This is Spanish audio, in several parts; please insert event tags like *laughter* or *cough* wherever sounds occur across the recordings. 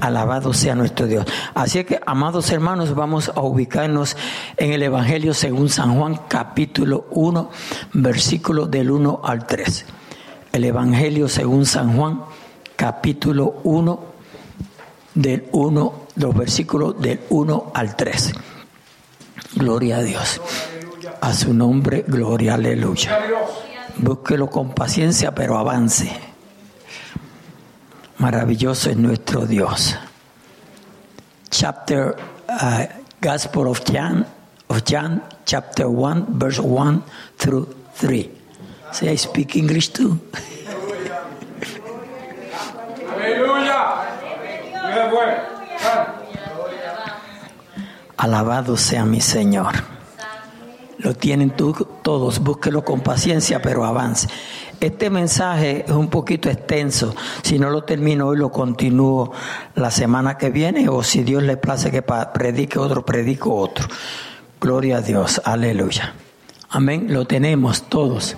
Alabado sea nuestro Dios. Así que, amados hermanos, vamos a ubicarnos en el Evangelio según San Juan, capítulo 1, versículo del 1 al 3. El Evangelio según San Juan, capítulo 1, del 1, los versículos del 1 al 3. Gloria a Dios. A su nombre, gloria, aleluya. Búsquelo con paciencia, pero avance. Maravilloso es nuestro Dios. Chapter uh, Gospel of John, of John, chapter 1, verse 1 through 3. Say, I speak English too. Alabado sea mi Señor. Lo tienen todos, búsquelo con paciencia, pero avance. Este mensaje es un poquito extenso. Si no lo termino hoy, lo continúo la semana que viene, o si Dios le place que predique otro, predico otro. Gloria a Dios, aleluya. Amén, lo tenemos todos.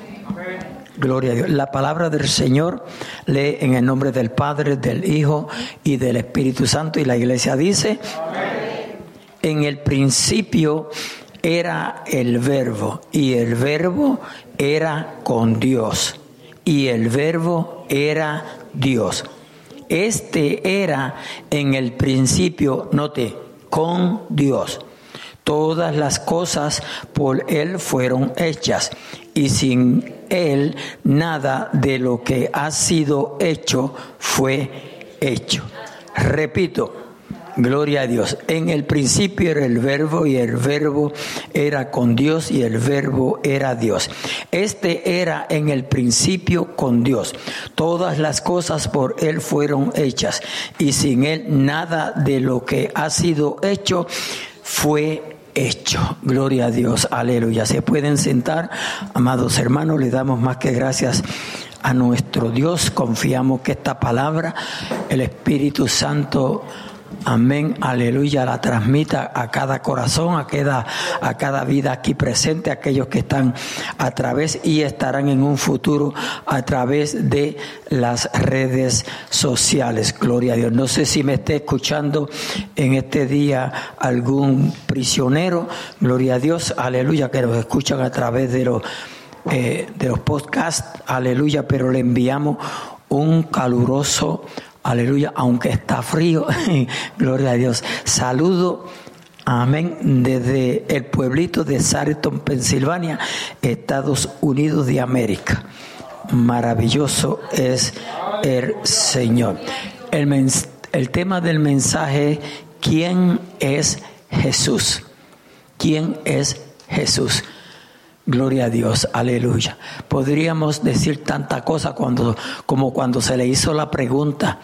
Gloria a Dios. La palabra del Señor lee en el nombre del Padre, del Hijo y del Espíritu Santo. Y la iglesia dice, en el principio era el verbo y el verbo era con Dios y el verbo era Dios. Este era en el principio, note, con Dios. Todas las cosas por Él fueron hechas y sin Él nada de lo que ha sido hecho fue hecho. Repito, Gloria a Dios. En el principio era el verbo y el verbo era con Dios y el verbo era Dios. Este era en el principio con Dios. Todas las cosas por Él fueron hechas y sin Él nada de lo que ha sido hecho fue hecho. Gloria a Dios. Aleluya. Se pueden sentar, amados hermanos, le damos más que gracias a nuestro Dios. Confiamos que esta palabra, el Espíritu Santo, Amén, aleluya, la transmita a cada corazón, a cada, a cada vida aquí presente, aquellos que están a través y estarán en un futuro a través de las redes sociales. Gloria a Dios. No sé si me esté escuchando en este día algún prisionero. Gloria a Dios, aleluya, que nos escuchan a través de los, eh, de los podcasts. Aleluya, pero le enviamos un caluroso Aleluya, aunque está frío, *laughs* gloria a Dios. Saludo, amén, desde el pueblito de Sarton, Pensilvania, Estados Unidos de América. Maravilloso es el Señor. El, el tema del mensaje, ¿quién es Jesús? ¿Quién es Jesús? Gloria a Dios, aleluya. Podríamos decir tanta cosa cuando, como cuando se le hizo la pregunta.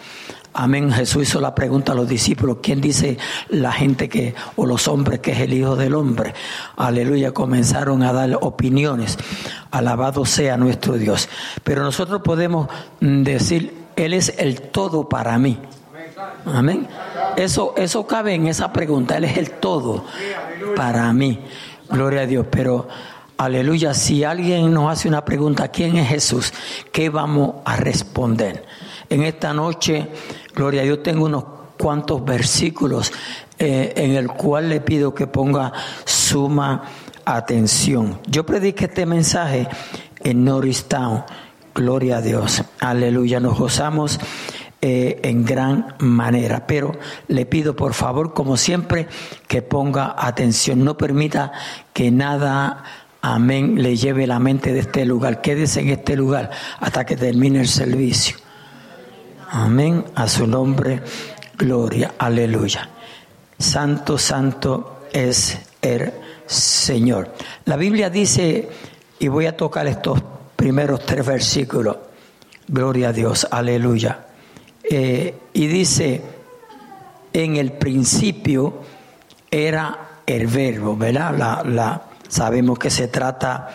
Amén. Jesús hizo la pregunta a los discípulos, ¿quién dice la gente que, o los hombres que es el Hijo del Hombre? Aleluya. Comenzaron a dar opiniones. Alabado sea nuestro Dios. Pero nosotros podemos decir, Él es el todo para mí. Amén. Eso, eso cabe en esa pregunta. Él es el todo para mí. Gloria a Dios. Pero Aleluya, si alguien nos hace una pregunta, ¿quién es Jesús? ¿Qué vamos a responder? En esta noche, gloria Dios, tengo unos cuantos versículos eh, en el cual le pido que ponga suma atención. Yo prediqué este mensaje en Norristown. Gloria a Dios. Aleluya. Nos gozamos eh, en gran manera. Pero le pido por favor, como siempre, que ponga atención. No permita que nada amén, le lleve la mente de este lugar. Quédese en este lugar hasta que termine el servicio. Amén, a su nombre, gloria, aleluya. Santo, santo es el Señor. La Biblia dice, y voy a tocar estos primeros tres versículos, gloria a Dios, aleluya. Eh, y dice, en el principio era el verbo, ¿verdad? La, la, Sabemos que se trata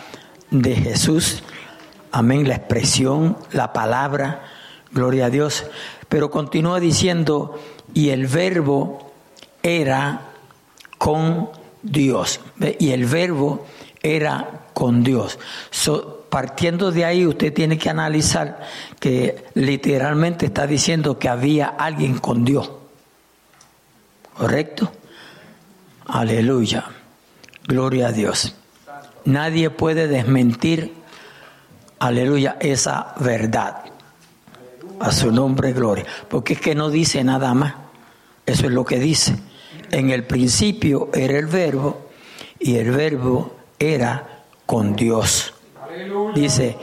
de Jesús, amén, la expresión, la palabra, gloria a Dios. Pero continúa diciendo, y el verbo era con Dios. Y el verbo era con Dios. partiendo de ahí, usted tiene que analizar que literalmente está diciendo que había alguien con Dios. ¿Correcto? Aleluya. Gloria a Dios. Nadie puede desmentir, aleluya, esa verdad. A su nombre, gloria. Porque es que no dice nada más. Eso es lo que dice. En el principio era el verbo y el verbo era con Dios. Dice,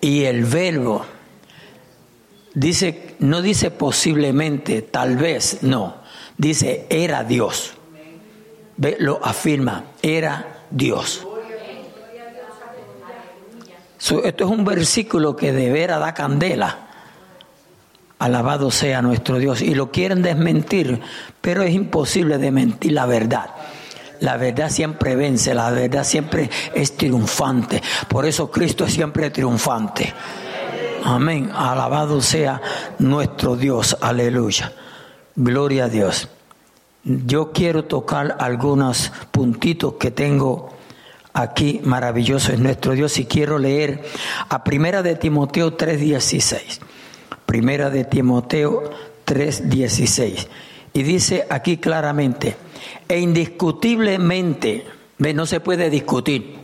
y el verbo, dice, no dice posiblemente, tal vez, no, dice, era Dios. Lo afirma, era Dios. esto es un versículo que de veras da candela. Alabado sea nuestro Dios. Y lo quieren desmentir, pero es imposible desmentir la verdad. La verdad siempre vence, la verdad siempre es triunfante. Por eso Cristo es siempre triunfante. Amén. Alabado sea nuestro Dios. Aleluya. Gloria a Dios. Yo quiero tocar algunos puntitos que tengo aquí maravilloso en nuestro Dios y quiero leer a Primera de Timoteo 3:16. Primera de Timoteo 3:16. Y dice aquí claramente, e indiscutiblemente, no se puede discutir,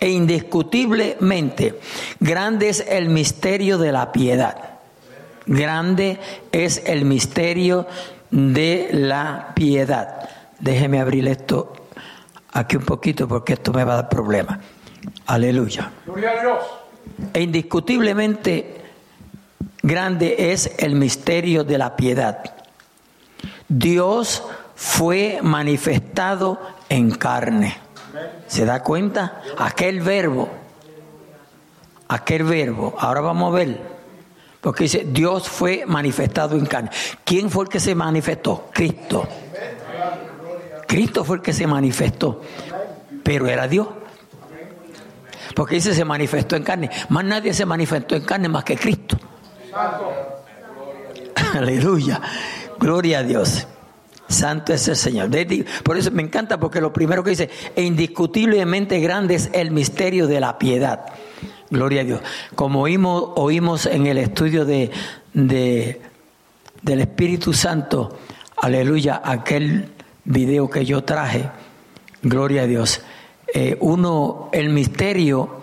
e indiscutiblemente, grande es el misterio de la piedad. Grande es el misterio de la piedad. Déjeme abrir esto aquí un poquito porque esto me va a dar problemas. Aleluya. Gloria a Dios. E indiscutiblemente grande es el misterio de la piedad. Dios fue manifestado en carne. ¿Se da cuenta? Aquel verbo, aquel verbo, ahora vamos a ver porque dice, Dios fue manifestado en carne. ¿Quién fue el que se manifestó? Cristo. Cristo fue el que se manifestó. Pero era Dios. Porque dice, se manifestó en carne. Más nadie se manifestó en carne más que Cristo. *coughs* Aleluya. Gloria a Dios. Santo es el Señor. Por eso me encanta porque lo primero que dice, e indiscutiblemente grande es el misterio de la piedad. Gloria a Dios. Como oímos, oímos en el estudio de, del Espíritu Santo, aleluya, aquel video que yo traje, gloria a Dios. Eh, uno, el misterio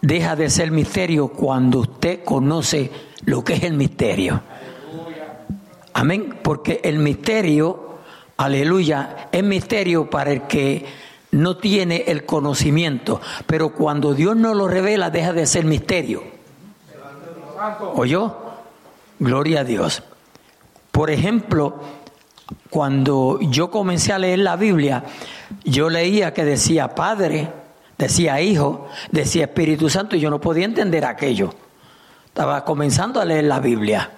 deja de ser misterio cuando usted conoce lo que es el misterio. Amén, porque el misterio, aleluya, es misterio para el que no tiene el conocimiento, pero cuando Dios no lo revela deja de ser misterio. ¿Oyó? Gloria a Dios. Por ejemplo, cuando yo comencé a leer la Biblia, yo leía que decía Padre, decía Hijo, decía Espíritu Santo y yo no podía entender aquello. Estaba comenzando a leer la Biblia.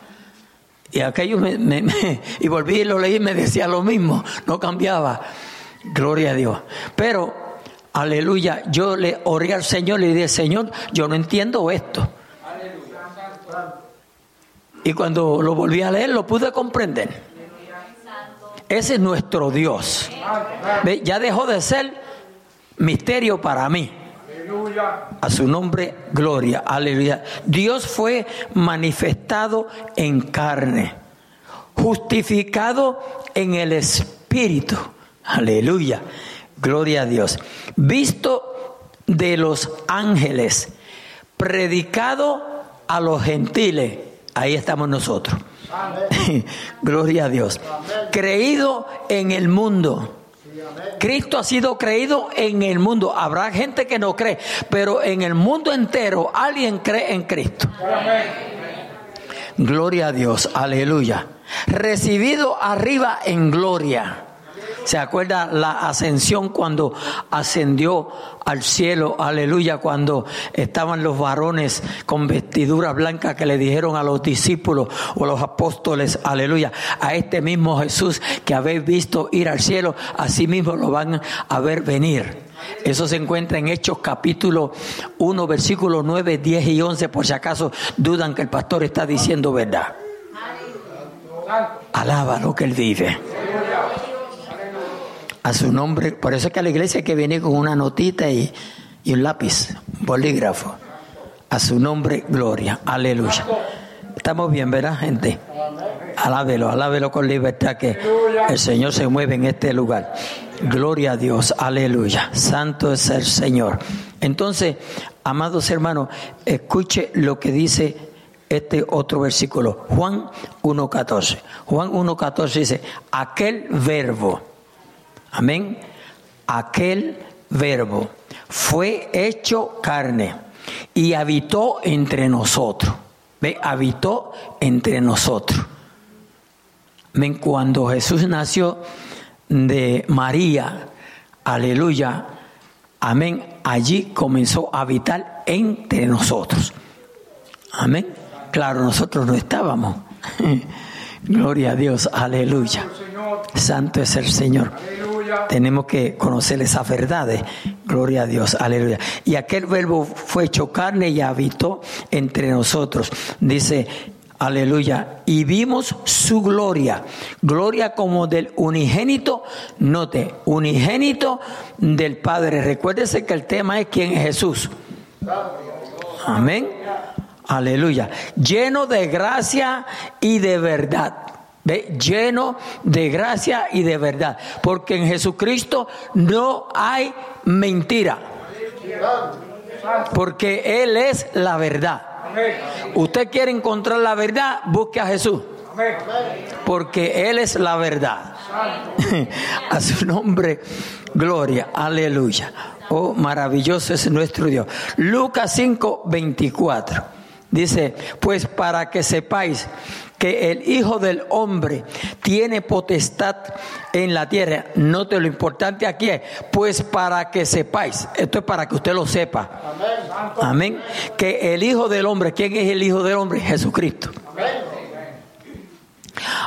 Y aquello me, *laughs* y volví y lo leí y me decía lo mismo, no cambiaba. Gloria a Dios. Pero, aleluya, yo le oré al Señor y le dije, Señor, yo no entiendo esto. Y cuando lo volví a leer, lo pude comprender. Ese es nuestro Dios. Ya dejó de ser misterio para mí. A su nombre, gloria. Aleluya. Dios fue manifestado en carne, justificado en el Espíritu Aleluya. Gloria a Dios. Visto de los ángeles, predicado a los gentiles. Ahí estamos nosotros. *laughs* Gloria a Dios. Creído en el mundo. Cristo ha sido creído en el mundo. Habrá gente que no cree, pero en el mundo entero alguien cree en Cristo. Gloria a Dios. Aleluya. Recibido arriba en gloria. ¿Se acuerda la ascensión cuando ascendió al cielo? Aleluya, cuando estaban los varones con vestiduras blancas que le dijeron a los discípulos o los apóstoles, aleluya, a este mismo Jesús que habéis visto ir al cielo, así mismo lo van a ver venir. Eso se encuentra en Hechos capítulo 1, versículos 9, 10 y 11, por si acaso dudan que el pastor está diciendo verdad. Alaba lo que él vive a su nombre. Por eso es que a la iglesia hay que viene con una notita y, un lápiz, bolígrafo. A su nombre, gloria. Aleluya. Estamos bien, ¿verdad, gente? Alábelo, alábelo con libertad que el Señor se mueve en este lugar. Gloria a Dios, aleluya. Santo es el Señor. Entonces, amados hermanos, escuche lo que dice este otro versículo, Juan 1.14. Juan 1.14 dice, aquel verbo, amén, aquel verbo fue hecho carne y habitó entre nosotros. Ve, habitó entre nosotros. Amén. Cuando Jesús nació de María, aleluya, amén, allí comenzó a habitar entre nosotros. Amén. Claro, nosotros no estábamos. *laughs* Gloria a Dios, aleluya. Santo es el Señor. Tenemos que conocer esas verdades. Gloria a Dios, aleluya. Y aquel verbo fue hecho carne y habitó entre nosotros. Dice, aleluya. Y vimos su gloria. Gloria como del unigénito. Note, unigénito del Padre. Recuérdese que el tema es quién es Jesús. Amén. Aleluya. Lleno de gracia y de verdad. ¿Ve? Lleno de gracia y de verdad. Porque en Jesucristo no hay mentira. Porque Él es la verdad. Usted quiere encontrar la verdad, busque a Jesús. Porque Él es la verdad. *laughs* a su nombre, gloria. Aleluya. Oh, maravilloso es nuestro Dios. Lucas 5, 24. Dice, pues para que sepáis que el Hijo del Hombre tiene potestad en la tierra. Note lo importante aquí es, pues para que sepáis, esto es para que usted lo sepa. Amén. Que el Hijo del Hombre, ¿quién es el Hijo del Hombre? Jesucristo.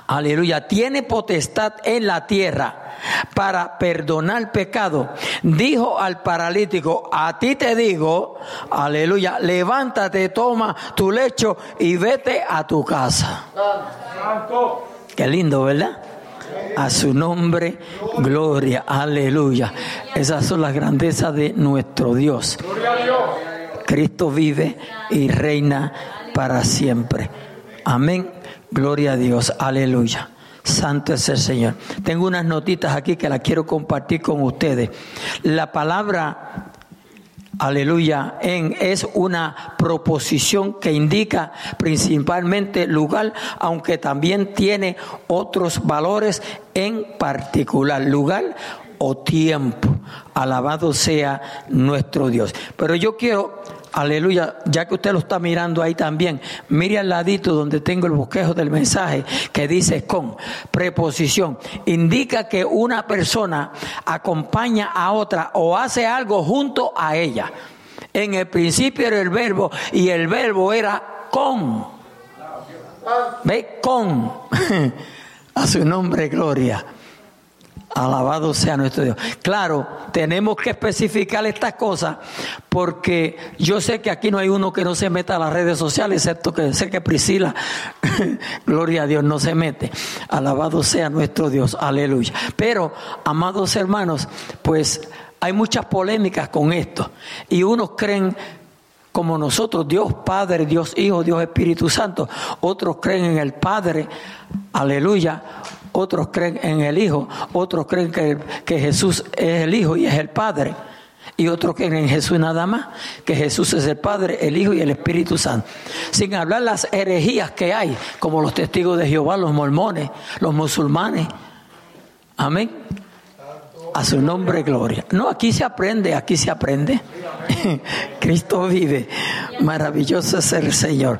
Aleluya, tiene potestad en la tierra para perdonar pecado, dijo al paralítico, a ti te digo, aleluya, levántate, toma tu lecho y vete a tu casa. Qué lindo, ¿verdad? A su nombre, gloria, aleluya. Esas son las grandezas de nuestro Dios. Cristo vive y reina para siempre. Amén. Gloria a Dios, aleluya. Santo es el Señor. Tengo unas notitas aquí que las quiero compartir con ustedes. La palabra aleluya, en es una proposición que indica principalmente lugar, aunque también tiene otros valores en particular. Lugar o tiempo. Alabado sea nuestro Dios. Pero yo quiero Aleluya, ya que usted lo está mirando ahí también, mire al ladito donde tengo el bosquejo del mensaje que dice con preposición. Indica que una persona acompaña a otra o hace algo junto a ella. En el principio era el verbo y el verbo era con. ¿Ve? Con. *laughs* a su nombre, gloria. Alabado sea nuestro Dios. Claro, tenemos que especificar estas cosas porque yo sé que aquí no hay uno que no se meta a las redes sociales, excepto que sé que Priscila, *laughs* gloria a Dios, no se mete. Alabado sea nuestro Dios. Aleluya. Pero, amados hermanos, pues hay muchas polémicas con esto. Y unos creen como nosotros, Dios Padre, Dios Hijo, Dios Espíritu Santo. Otros creen en el Padre, aleluya otros creen en el Hijo, otros creen que, que Jesús es el Hijo y es el Padre. Y otros creen en Jesús nada más, que Jesús es el Padre, el Hijo y el Espíritu Santo. Sin hablar las herejías que hay, como los testigos de Jehová, los mormones, los musulmanes. Amén. A su nombre, gloria. No, aquí se aprende, aquí se aprende. *laughs* Cristo vive. Maravilloso es el Señor.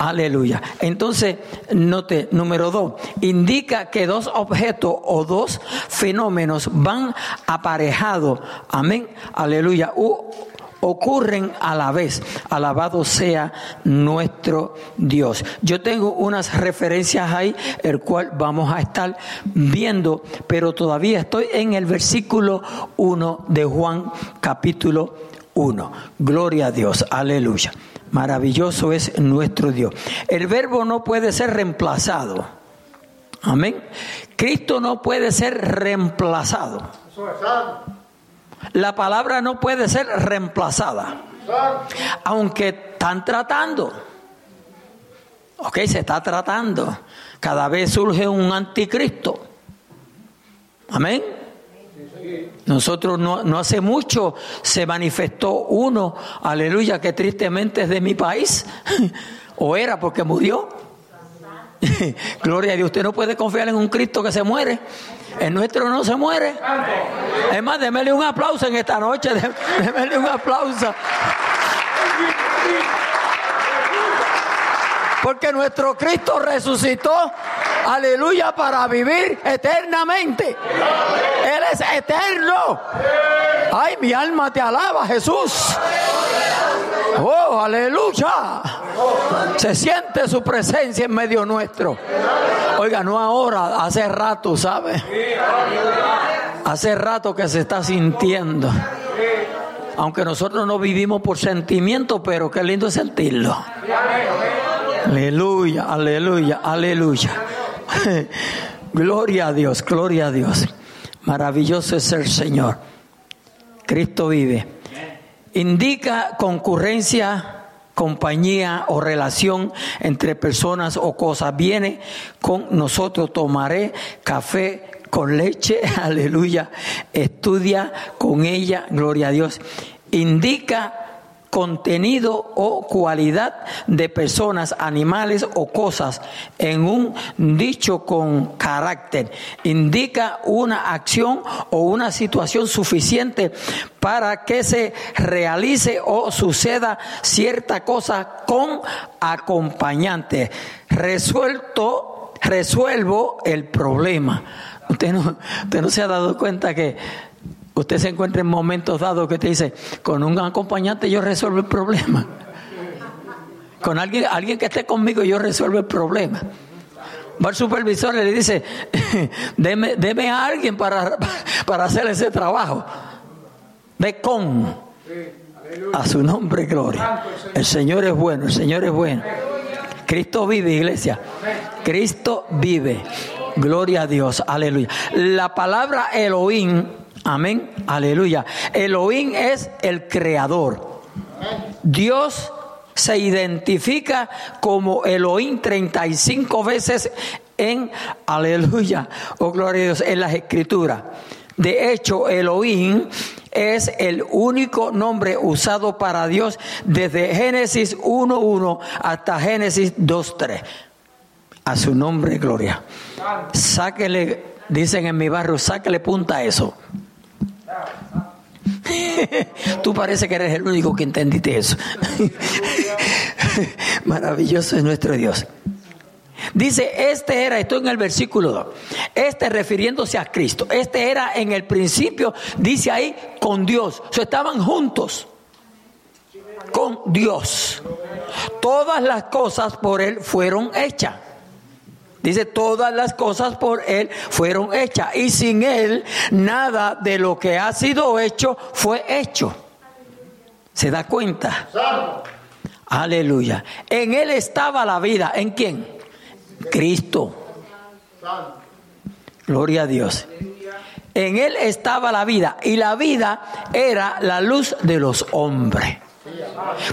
Aleluya. Entonces, note, número dos, indica que dos objetos o dos fenómenos van aparejados. Amén. Aleluya. ocurren a la vez. Alabado sea nuestro Dios. Yo tengo unas referencias ahí, el cual vamos a estar viendo, pero todavía estoy en el versículo 1 de Juan capítulo 1. Gloria a Dios. Aleluya. Maravilloso es nuestro Dios. El verbo no puede ser reemplazado. Amén. Cristo no puede ser reemplazado. La palabra no puede ser reemplazada. Aunque están tratando. Ok, se está tratando. Cada vez surge un anticristo. Amén. Nosotros no, no, hace mucho se manifestó uno, aleluya, que tristemente es de mi país, *laughs* o era porque murió. *laughs* Gloria a Dios, usted no puede confiar en un Cristo que se muere. El nuestro no se muere. Es más, démele un aplauso en esta noche, *laughs* démele un aplauso. Porque nuestro Cristo resucitó, aleluya, para vivir eternamente. Él es eterno. Ay, mi alma te alaba, Jesús. Oh, aleluya. Se siente su presencia en medio nuestro. Oiga, no ahora, hace rato, ¿sabe? Hace rato que se está sintiendo. Aunque nosotros no vivimos por sentimiento, pero qué lindo sentirlo. Aleluya, aleluya, aleluya. *laughs* Gloria a Dios, gloria a Dios. Maravilloso es el Señor. Cristo vive. Indica concurrencia, compañía o relación entre personas o cosas. Viene con nosotros, tomaré café con leche, *laughs* aleluya. Estudia con ella, gloria a Dios. Indica contenido o cualidad de personas, animales o cosas en un dicho con carácter. Indica una acción o una situación suficiente para que se realice o suceda cierta cosa con acompañante. Resuelto, resuelvo el problema. Usted no, usted no se ha dado cuenta que Usted se encuentra en momentos dados que te dice, con un acompañante yo resuelvo el problema. Con alguien, alguien que esté conmigo yo resuelvo el problema. Va el supervisor y le dice, *laughs* deme, deme a alguien para, *laughs* para hacer ese trabajo. Ve con. A su nombre, gloria. El Señor es bueno, el Señor es bueno. Cristo vive, iglesia. Cristo vive. Gloria a Dios, aleluya. La palabra Elohim Amén, aleluya. Elohim es el creador. Dios se identifica como Elohim 35 veces en, aleluya, oh gloria a Dios, en las escrituras. De hecho, Elohim es el único nombre usado para Dios desde Génesis 1.1 hasta Génesis 2.3. A su nombre, gloria. Sáquele, dicen en mi barrio, sáquele punta a eso. *laughs* Tú parece que eres el único que entendiste eso. *laughs* Maravilloso es nuestro Dios. Dice, este era, esto en el versículo 2, este refiriéndose a Cristo, este era en el principio, dice ahí, con Dios. Estaban juntos con Dios. Todas las cosas por Él fueron hechas. Dice, todas las cosas por Él fueron hechas y sin Él nada de lo que ha sido hecho fue hecho. ¿Se da cuenta? Aleluya. En Él estaba la vida. ¿En quién? Cristo. Gloria a Dios. En Él estaba la vida y la vida era la luz de los hombres.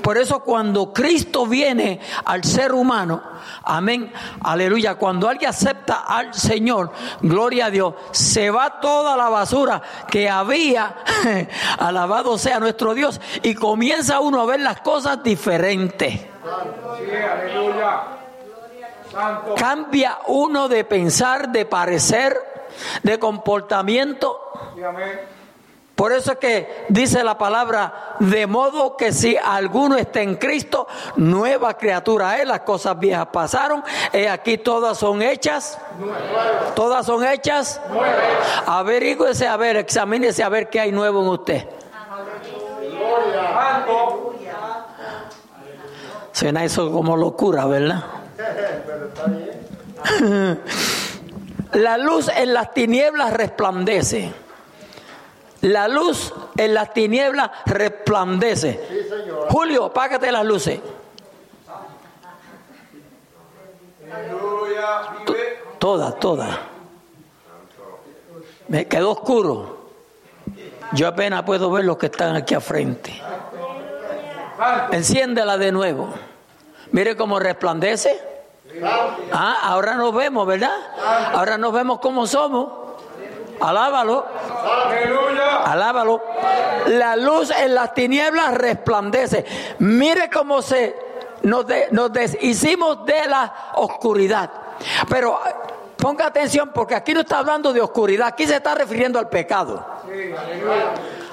Por eso cuando Cristo viene al ser humano, amén, aleluya, cuando alguien acepta al Señor, gloria a Dios, se va toda la basura que había, *laughs* alabado sea nuestro Dios, y comienza uno a ver las cosas diferentes. Cambia uno de pensar, de parecer, de comportamiento. Por eso es que dice la palabra, de modo que si alguno está en Cristo, nueva criatura es, las cosas viejas pasaron, y aquí todas son hechas, todas son hechas. Averígüese a ver, examínese a ver qué hay nuevo en usted. Suena eso como locura, ¿verdad? *laughs* La luz en las tinieblas resplandece. La luz en las tinieblas resplandece. Julio, apágate las luces. Todas, todas. Me quedó oscuro. Yo apenas puedo ver los que están aquí a frente. Enciéndela de nuevo. Mire cómo resplandece. Ah, ahora nos vemos, ¿verdad? Ahora nos vemos como somos. Alábalo. Alábalo. La luz en las tinieblas resplandece. Mire cómo se nos, nos deshicimos de la oscuridad. Pero ponga atención porque aquí no está hablando de oscuridad, aquí se está refiriendo al pecado.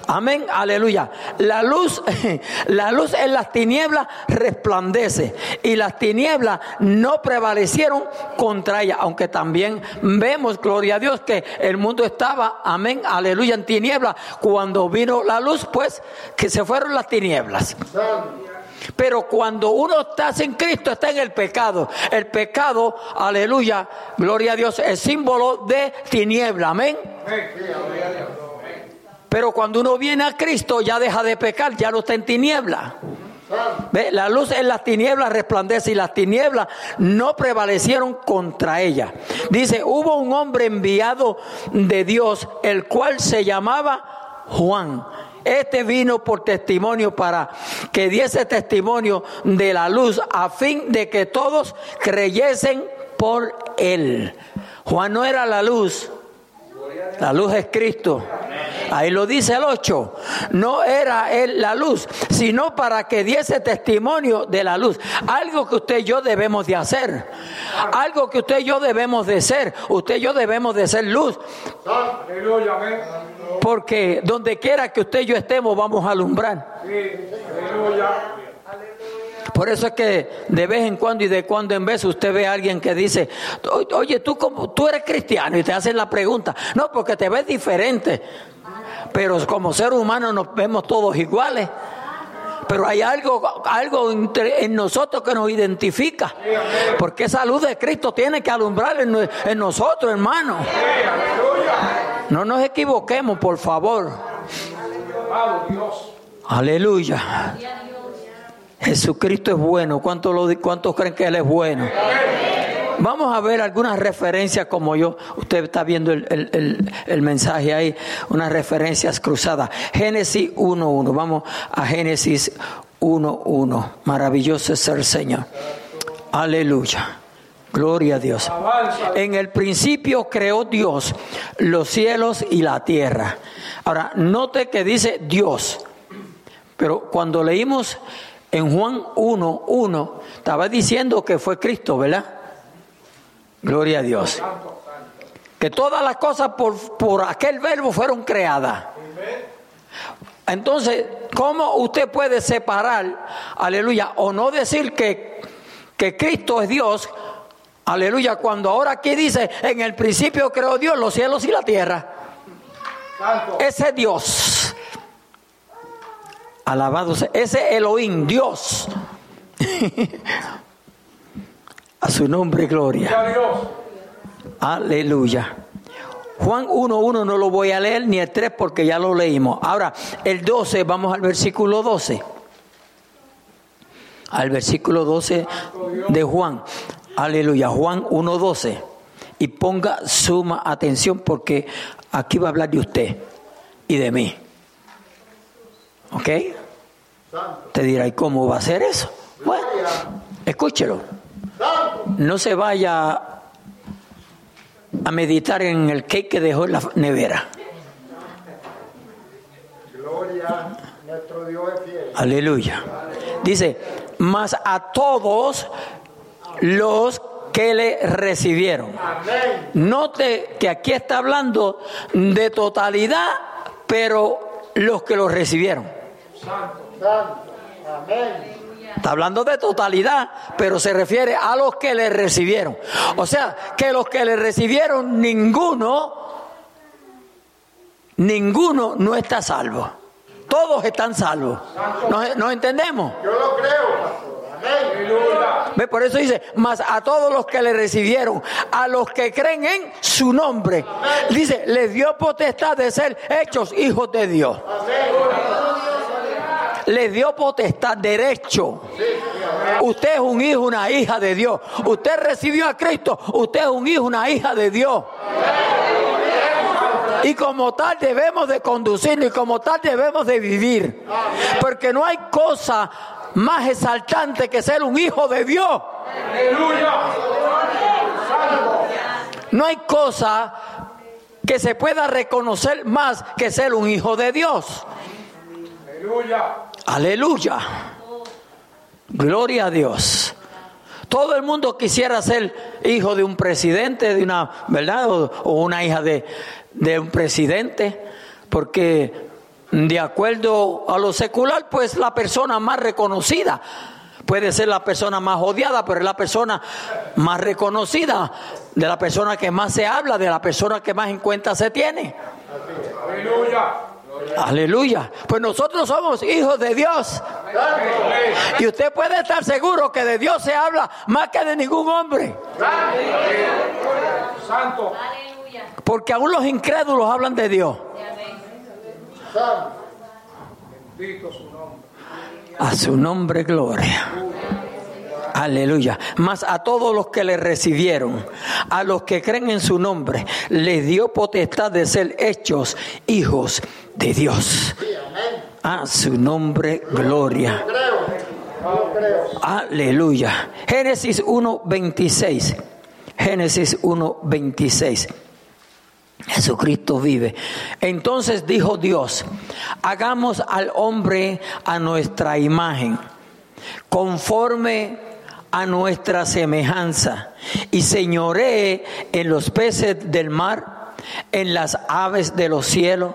Amén, aleluya. La luz, *laughs* la luz en las tinieblas resplandece y las tinieblas no prevalecieron contra ella, aunque también vemos, gloria a Dios, que el mundo estaba, amén, aleluya, en tinieblas. Cuando vino la luz, pues que se fueron las tinieblas. Pero cuando uno está sin Cristo, está en el pecado. El pecado, aleluya, gloria a Dios, es símbolo de tiniebla. Amén. Pero cuando uno viene a Cristo ya deja de pecar, ya no está en tiniebla. ¿Ve? La luz en las tinieblas resplandece y las tinieblas no prevalecieron contra ella. Dice, hubo un hombre enviado de Dios, el cual se llamaba Juan. Este vino por testimonio para que diese testimonio de la luz a fin de que todos creyesen por él. Juan no era la luz, la luz es Cristo. Ahí lo dice el 8. No era él la luz, sino para que diese testimonio de la luz. Algo que usted y yo debemos de hacer. Algo que usted y yo debemos de ser. Usted y yo debemos de ser luz. Porque donde quiera que usted y yo estemos, vamos a alumbrar. Por eso es que de vez en cuando y de cuando en vez usted ve a alguien que dice, oye, tú, como, tú eres cristiano y te hacen la pregunta. No, porque te ves diferente. Pero como ser humano nos vemos todos iguales. Pero hay algo, algo en nosotros que nos identifica. Porque esa luz de Cristo tiene que alumbrar en, en nosotros, hermano. No nos equivoquemos, por favor. Aleluya. Jesucristo es bueno. ¿Cuántos, lo, ¿Cuántos creen que Él es bueno? Vamos a ver algunas referencias como yo, usted está viendo el, mensaje ahí, unas referencias cruzadas. Génesis 1.1, vamos a Génesis 1.1. Maravilloso es el Señor. Aleluya. Gloria a Dios. En el principio creó Dios los cielos y la tierra. Ahora, note que dice Dios, pero cuando leímos en Juan 1.1, estaba diciendo que fue Cristo, ¿verdad? Gloria a Dios. Que todas las cosas por, por aquel verbo fueron creadas. Entonces, ¿cómo usted puede separar, aleluya, o no decir que, que Cristo es Dios, aleluya, cuando ahora aquí dice, en el principio creó Dios los cielos y la tierra? Ese Dios, alabado sea, ese Elohim, Dios. *laughs* A su nombre, gloria. Aleluya. Juan 1.1 no lo voy a leer ni el 3 porque ya lo leímos. Ahora, el 12, vamos al versículo 12. Al versículo 12 de Juan. Aleluya. Juan 1.12. Y ponga suma atención porque aquí va a hablar de usted y de mí. ¿Ok? Te dirá, ¿y cómo va a ser eso? Bueno, escúchelo no se vaya a meditar en el cake que dejó en la nevera. Gloria, nuestro Dios es fiel. Aleluya. Dice, mas a todos los que le recibieron. Note que aquí está hablando de totalidad, pero los que lo recibieron. Santo. Amén. Está hablando de totalidad, pero se refiere a los que le recibieron. O sea, que los que le recibieron, ninguno, ninguno no está salvo. Todos están salvos. ¿Nos, entendemos? Yo lo creo. Por eso dice, más a todos los que le recibieron, a los que creen en su nombre, dice, les dio potestad de ser hechos hijos de Dios. Amén le dio potestad, derecho. Usted es un hijo, una hija de Dios. Usted recibió a Cristo, usted es un hijo, una hija de Dios. Y como tal debemos de conducirnos y como tal debemos de vivir. Porque no hay cosa más exaltante que ser un hijo de Dios. No hay cosa que se pueda reconocer más que ser un hijo de Dios. Aleluya. Aleluya. Gloria a Dios. Todo el mundo quisiera ser hijo de un presidente, de una, ¿verdad? O, una hija de, de un presidente, porque de acuerdo a lo secular, pues la persona más reconocida puede ser la persona más odiada, pero es la persona más reconocida, de la persona que más se habla, de la persona que más en cuenta se tiene. Aleluya. Aleluya. Pues nosotros somos hijos de Dios. Y usted puede estar seguro que de Dios se habla más que de ningún hombre. Santo. Porque aún los incrédulos hablan de Dios. A su nombre gloria. Aleluya. Mas a todos los que le recibieron, a los que creen en su nombre, les dio potestad de ser hechos hijos de Dios. A su nombre gloria. Aleluya. Génesis 1.26. Génesis 1.26. Jesucristo vive. Entonces dijo Dios, hagamos al hombre a nuestra imagen, conforme a nuestra semejanza, y señoree en los peces del mar, en las aves de los cielos,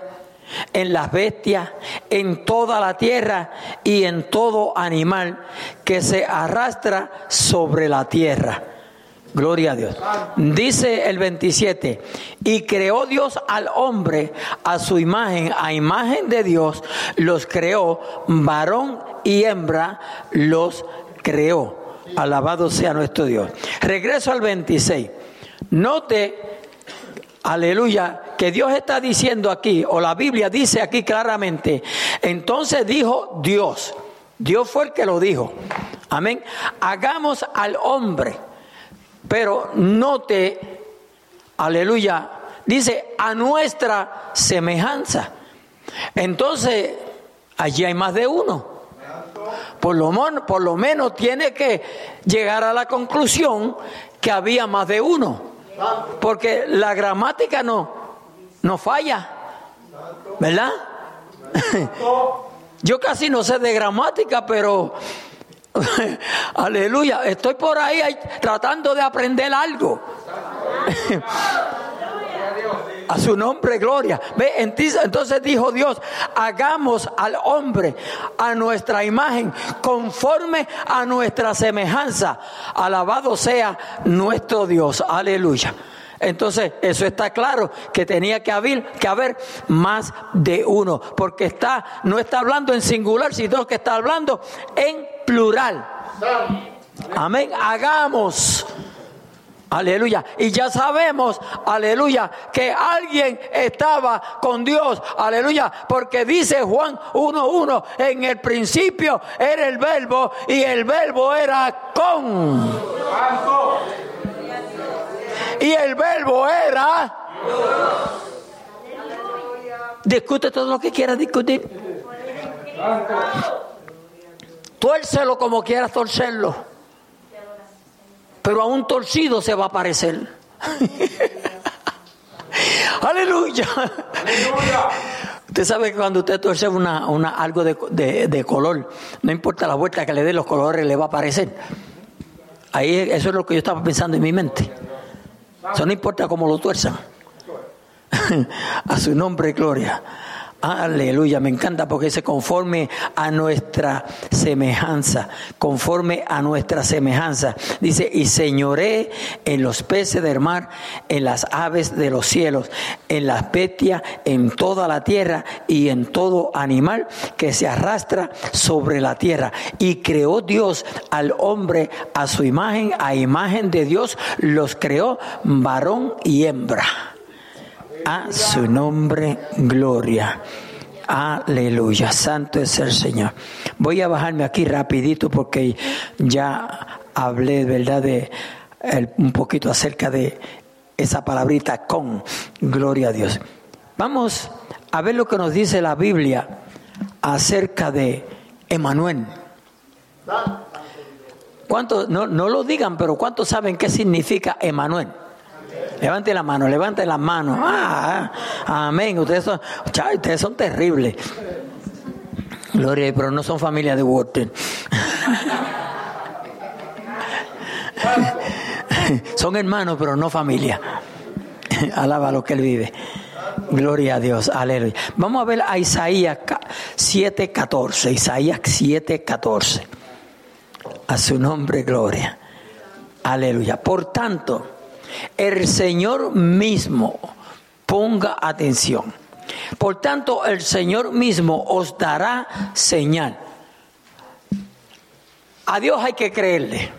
en las bestias, en toda la tierra y en todo animal que se arrastra sobre la tierra. Gloria a Dios. Dice el 27, y creó Dios al hombre a su imagen, a imagen de Dios, los creó, varón y hembra los creó. Alabado sea nuestro Dios. Regreso al 26. Note, aleluya, que Dios está diciendo aquí, o la Biblia dice aquí claramente, entonces dijo Dios, Dios fue el que lo dijo. Amén. Hagamos al hombre pero note, aleluya, dice a nuestra semejanza. Entonces, allí hay más de uno. Por lo, por lo menos tiene que llegar a la conclusión que había más de uno. Porque la gramática no, no falla. ¿Verdad? *laughs* Yo casi no sé de gramática, pero *laughs* Aleluya, estoy por ahí tratando de aprender algo. *laughs* A su nombre, gloria. Ve, entonces dijo Dios, hagamos al hombre a nuestra imagen, conforme a nuestra semejanza. Alabado sea nuestro Dios. Aleluya. Entonces, eso está claro, que tenía que haber, que haber más de uno, porque está, no está hablando en singular, sino que está hablando en plural. Amén. Hagamos. Aleluya. Y ya sabemos, aleluya, que alguien estaba con Dios. Aleluya. Porque dice Juan 1.1, en el principio era el verbo y el verbo era con y el verbo era. Discute todo lo que quieras discutir. Tuércelo como quieras torcerlo. Pero a un torcido se va a parecer. *laughs* Aleluya. Usted sabe que cuando usted torce una, una, algo de, de, color, no importa la vuelta que le dé, los colores le va a parecer. Ahí eso es lo que yo estaba pensando en mi mente. Eso no importa cómo lo tuerzan. *laughs* a su nombre, gloria. Aleluya, me encanta porque se conforme a nuestra semejanza, conforme a nuestra semejanza. Dice, y señoré en los peces del mar, en las aves de los cielos, en las bestias, en toda la tierra y en todo animal que se arrastra sobre la tierra. Y creó Dios al hombre a su imagen, a imagen de Dios los creó varón y hembra. A su nombre, gloria. Aleluya, santo es el Señor. Voy a bajarme aquí rapidito porque ya hablé, ¿verdad?, de un poquito acerca de esa palabrita con, gloria a Dios. Vamos a ver lo que nos dice la Biblia acerca de Emanuel. ¿Cuántos, no, no lo digan, pero ¿cuántos saben qué significa Emanuel? Levante la mano, levante las manos. Ah, ah, amén. Ustedes son, ustedes son terribles. Gloria, pero no son familia de Wharton. *laughs* son hermanos, pero no familia. Alaba lo que él vive. Gloria a Dios, aleluya. Vamos a ver a Isaías 7:14. Isaías 7:14. A su nombre, gloria. Aleluya. Por tanto, el Señor mismo, ponga atención. Por tanto, el Señor mismo os dará señal. A Dios hay que creerle.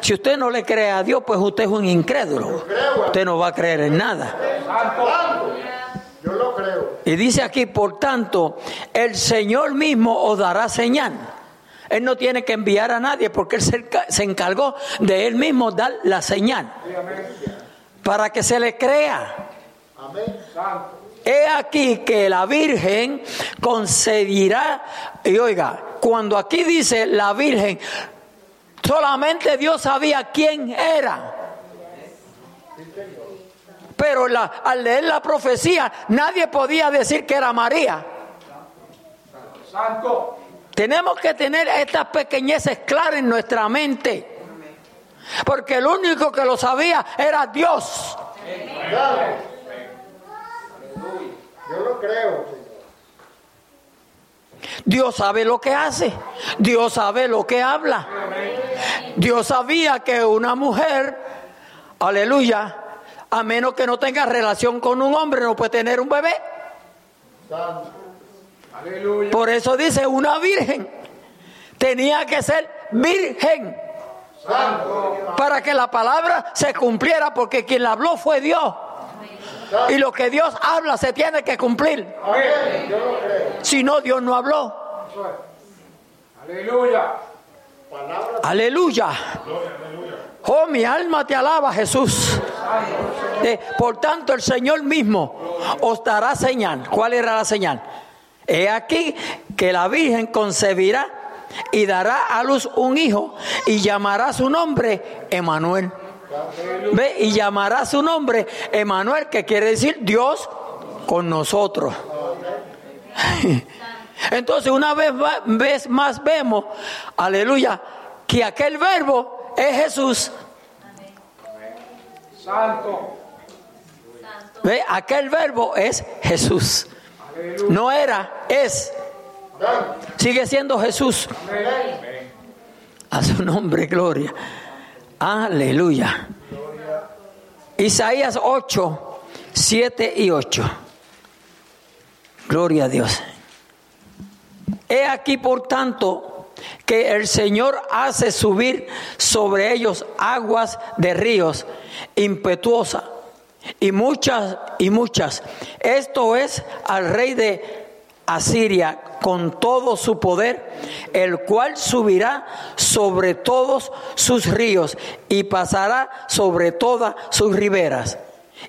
Si usted no le cree a Dios, pues usted es un incrédulo. Usted no va a creer en nada. Y dice aquí, por tanto, el Señor mismo os dará señal. Él no tiene que enviar a nadie porque Él se encargó de Él mismo dar la señal. Para que se le crea. He aquí que la Virgen concederá, y oiga, cuando aquí dice la Virgen, solamente Dios sabía quién era. Pero al leer la profecía, nadie podía decir que era María. Santo. Tenemos que tener estas pequeñeces claras en nuestra mente. Porque el único que lo sabía era Dios. Yo lo creo. Dios sabe lo que hace. Dios sabe lo que habla. Dios sabía que una mujer, aleluya, a menos que no tenga relación con un hombre, no puede tener un bebé. Por eso dice una virgen. Tenía que ser virgen. Para que la palabra se cumpliera, porque quien la habló fue Dios. Y lo que Dios habla se tiene que cumplir. Si no, Dios no habló. Aleluya. Aleluya. Oh, mi alma te alaba, Jesús. Por tanto, el Señor mismo os dará señal. ¿Cuál era la señal? He aquí que la Virgen concebirá y dará a luz un hijo y llamará su nombre Emanuel. ¿Ve? Y llamará su nombre Emanuel, que quiere decir Dios con nosotros. *laughs* Entonces una vez, vez más vemos, aleluya, que aquel verbo es Jesús. Santo. ¿Ve? Aquel verbo es Jesús. No era, es. Sigue siendo Jesús. A su nombre, gloria. Aleluya. Isaías 8, 7 y 8. Gloria a Dios. He aquí, por tanto, que el Señor hace subir sobre ellos aguas de ríos impetuosas y muchas y muchas. Esto es al rey de Asiria con todo su poder, el cual subirá sobre todos sus ríos y pasará sobre todas sus riberas.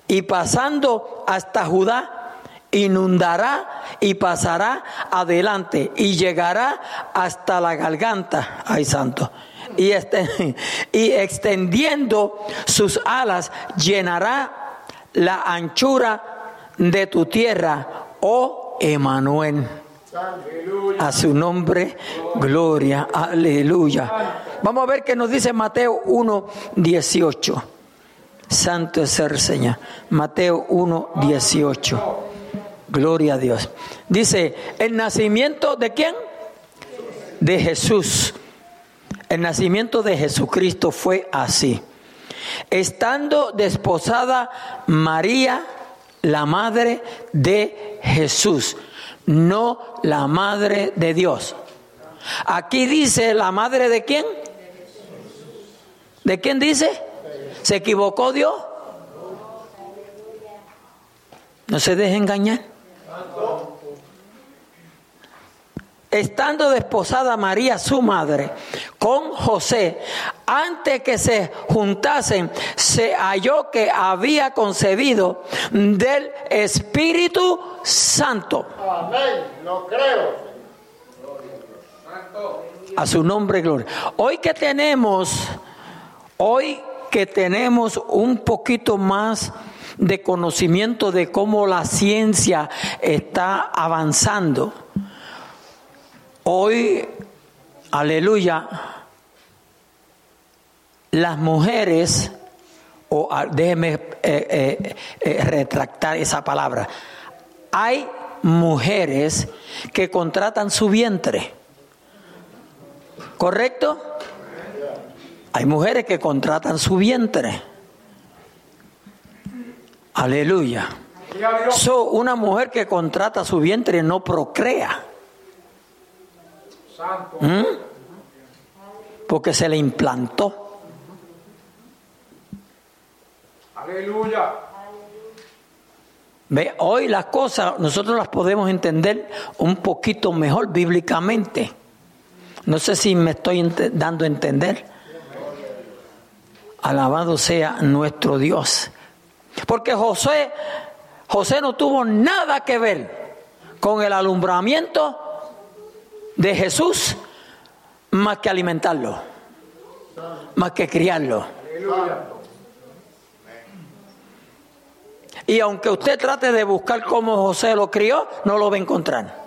Y pasando hasta Judá, inundará y pasará adelante y llegará hasta la garganta, ay santo, y, este, *laughs* y extendiendo sus alas llenará la anchura de tu tierra, oh Emanuel. A su nombre, gloria, aleluya. Vamos a ver qué nos dice Mateo 1, 18. Santo es el Señor. Mateo 1, 18. Gloria a Dios. Dice, el nacimiento de quién? De Jesús. El nacimiento de Jesucristo fue así. Estando desposada María, la madre de Jesús, no la madre de Dios. Aquí dice la madre de quién? ¿De quién dice? ¿Se equivocó Dios? No se deje engañar estando desposada María, su madre, con José, antes que se juntasen, se halló que había concebido del Espíritu Santo. Amén, lo creo. A su nombre, gloria. Hoy que tenemos, hoy que tenemos un poquito más de conocimiento de cómo la ciencia está avanzando. Hoy, aleluya, las mujeres, o déjeme eh, eh, eh, retractar esa palabra, hay mujeres que contratan su vientre. ¿Correcto? Hay mujeres que contratan su vientre. Aleluya. So, una mujer que contrata su vientre no procrea. ¿Mm? Porque se le implantó. Aleluya. Ve, hoy las cosas nosotros las podemos entender un poquito mejor bíblicamente. No sé si me estoy dando a entender. Alabado sea nuestro Dios. Porque José, José no tuvo nada que ver con el alumbramiento de Jesús más que alimentarlo, más que criarlo. Y aunque usted trate de buscar cómo José lo crió, no lo va a encontrar.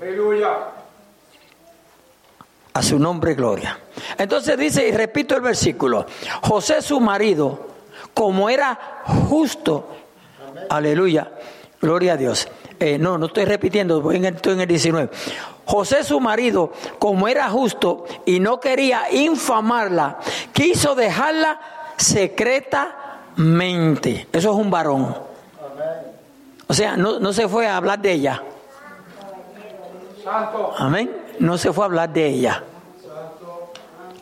Aleluya. A su nombre, gloria. Entonces dice, y repito el versículo, José su marido, como era justo, aleluya, gloria a Dios. Eh, no, no estoy repitiendo, estoy en el 19. José su marido, como era justo y no quería infamarla, quiso dejarla secretamente. Eso es un varón. O sea, no, no se fue a hablar de ella. Amén. No se fue a hablar de ella.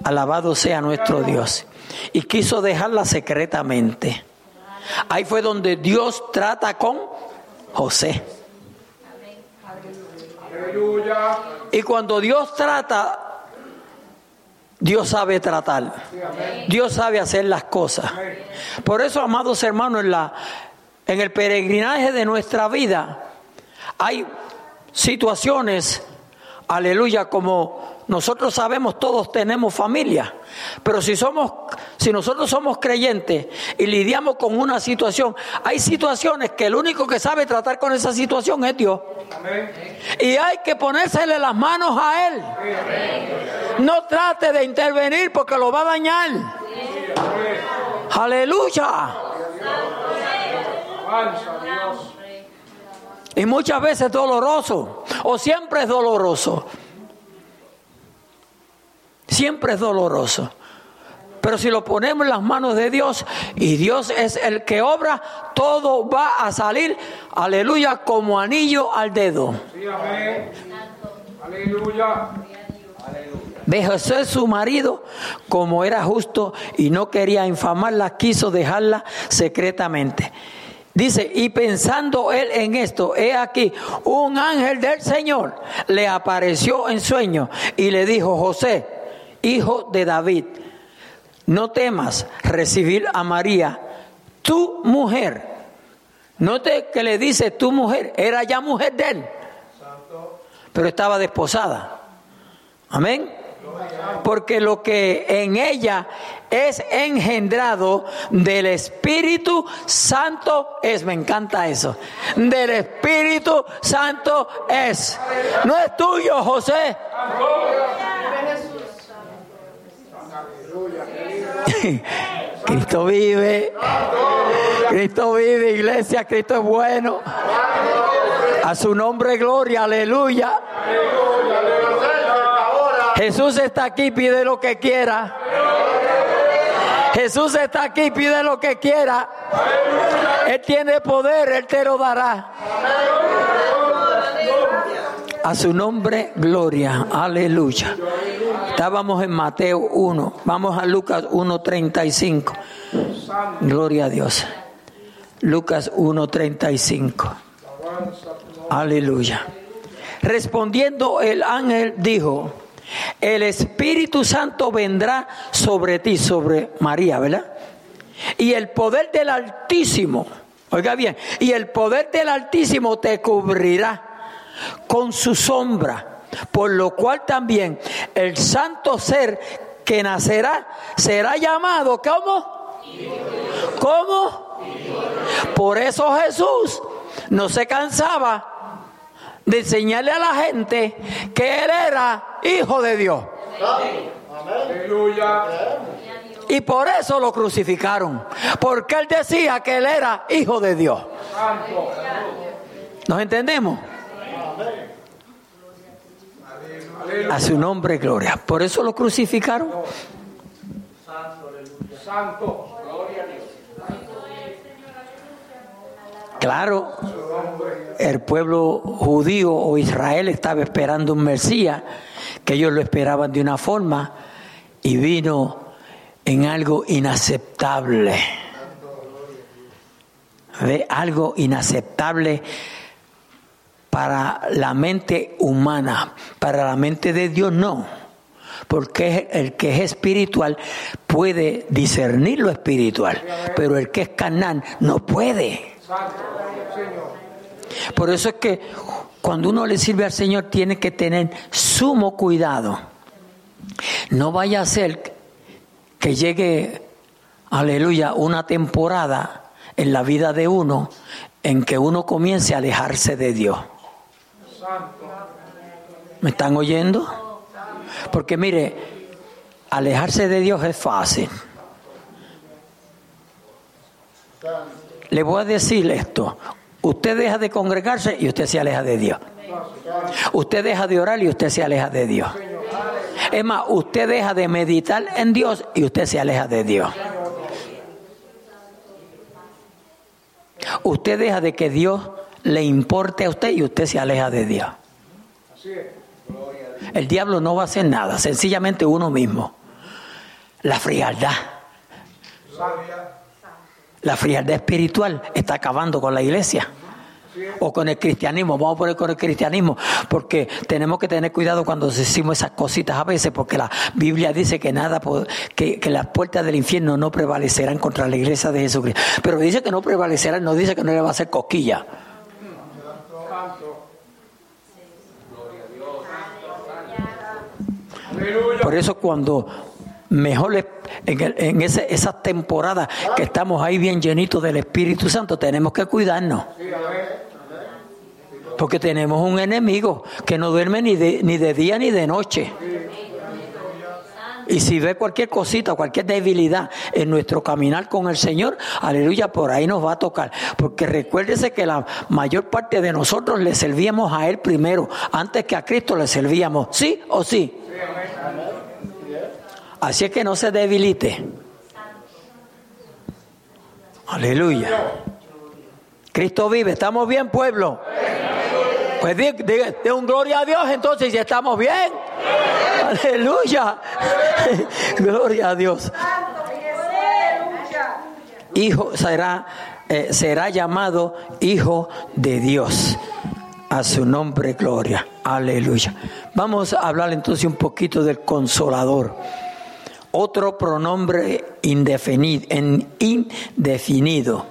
Alabado sea nuestro Dios. Y quiso dejarla secretamente. Ahí fue donde Dios trata con José. Y cuando Dios trata, Dios sabe tratar. Dios sabe hacer las cosas. Por eso, amados hermanos, en, la, en el peregrinaje de nuestra vida hay situaciones, aleluya, como nosotros sabemos, todos tenemos familia, pero si somos, si nosotros somos creyentes y lidiamos con una situación, hay situaciones que el único que sabe tratar con esa situación es Dios. Y hay que ponérsele las manos a Él. No trate de intervenir porque lo va a dañar. Aleluya. Y muchas veces es doloroso, o siempre es doloroso. Siempre es doloroso. Pero si lo ponemos en las manos de Dios y Dios es el que obra, todo va a salir, aleluya, como anillo al dedo. Sí, amén. Aleluya. Ve José su marido, como era justo y no quería infamarla, quiso dejarla secretamente. Dice, y pensando él en esto, he aquí, un ángel del Señor le apareció en sueño y le dijo, José, hijo de David, no temas recibir a María, tu mujer. Note que le dice tu mujer, era ya mujer de él, pero estaba desposada. Amén. Porque lo que en ella es engendrado del Espíritu Santo es, me encanta eso, del Espíritu Santo es. No es tuyo, José. *laughs* Cristo vive. Cristo vive, iglesia. Cristo es bueno. A su nombre, gloria. Aleluya. Jesús está aquí, pide lo que quiera. Jesús está aquí, pide lo que quiera. Él tiene poder, Él te lo dará. A su nombre, gloria. Aleluya. Estábamos en Mateo 1. Vamos a Lucas 1.35. Gloria a Dios. Lucas 1.35. Aleluya. Respondiendo el ángel dijo, el Espíritu Santo vendrá sobre ti, sobre María, ¿verdad? Y el poder del Altísimo, oiga bien, y el poder del Altísimo te cubrirá con su sombra. Por lo cual también el santo ser que nacerá será llamado, ¿cómo? ¿Cómo? Por eso Jesús no se cansaba de enseñarle a la gente que él era hijo de Dios. Y por eso lo crucificaron. Porque él decía que él era hijo de Dios. ¿Nos entendemos? Aleluya. A su nombre, gloria. Por eso lo crucificaron. Santo. Claro, el pueblo judío o Israel estaba esperando un Mesías, que ellos lo esperaban de una forma, y vino en algo inaceptable. ¿Ve? Algo inaceptable para la mente humana, para la mente de Dios no. Porque el que es espiritual puede discernir lo espiritual, pero el que es carnal no puede. Por eso es que cuando uno le sirve al Señor tiene que tener sumo cuidado. No vaya a ser que llegue, aleluya, una temporada en la vida de uno en que uno comience a alejarse de Dios. ¿Me están oyendo? Porque mire, alejarse de Dios es fácil. Le voy a decir esto. Usted deja de congregarse y usted se aleja de Dios. Usted deja de orar y usted se aleja de Dios. Es más, usted deja de meditar en Dios y usted se aleja de Dios. Usted deja de que Dios le importe a usted y usted se aleja de Dios. Así es. El diablo no va a hacer nada, sencillamente uno mismo. La frialdad, la frialdad espiritual está acabando con la iglesia o con el cristianismo. Vamos a poner con el cristianismo porque tenemos que tener cuidado cuando decimos esas cositas a veces porque la Biblia dice que nada, que las puertas del infierno no prevalecerán contra la iglesia de Jesucristo. Pero dice que no prevalecerán, no dice que no le va a hacer cosquilla. Santo. Aleluya. Por eso cuando mejor en, el- en ese- esas temporadas que estamos ahí bien llenitos del Espíritu Santo, tenemos que cuidarnos. Porque tenemos un enemigo que no duerme ni de, ni de día ni de noche. Y si ve cualquier cosita, cualquier debilidad en nuestro caminar con el Señor, aleluya, por ahí nos va a tocar. Porque recuérdese que la mayor parte de nosotros le servíamos a Él primero, antes que a Cristo le servíamos. ¿Sí o sí? Así es que no se debilite. Aleluya. Cristo vive. ¿Estamos bien, pueblo? Pues di- de un gloria a Dios entonces, si estamos bien. Aleluya. *laughs* gloria a Dios. Hijo será, eh, será llamado Hijo de Dios. A su nombre, gloria. Aleluya. Vamos a hablar entonces un poquito del consolador. Otro pronombre indefinido, en- indefinido.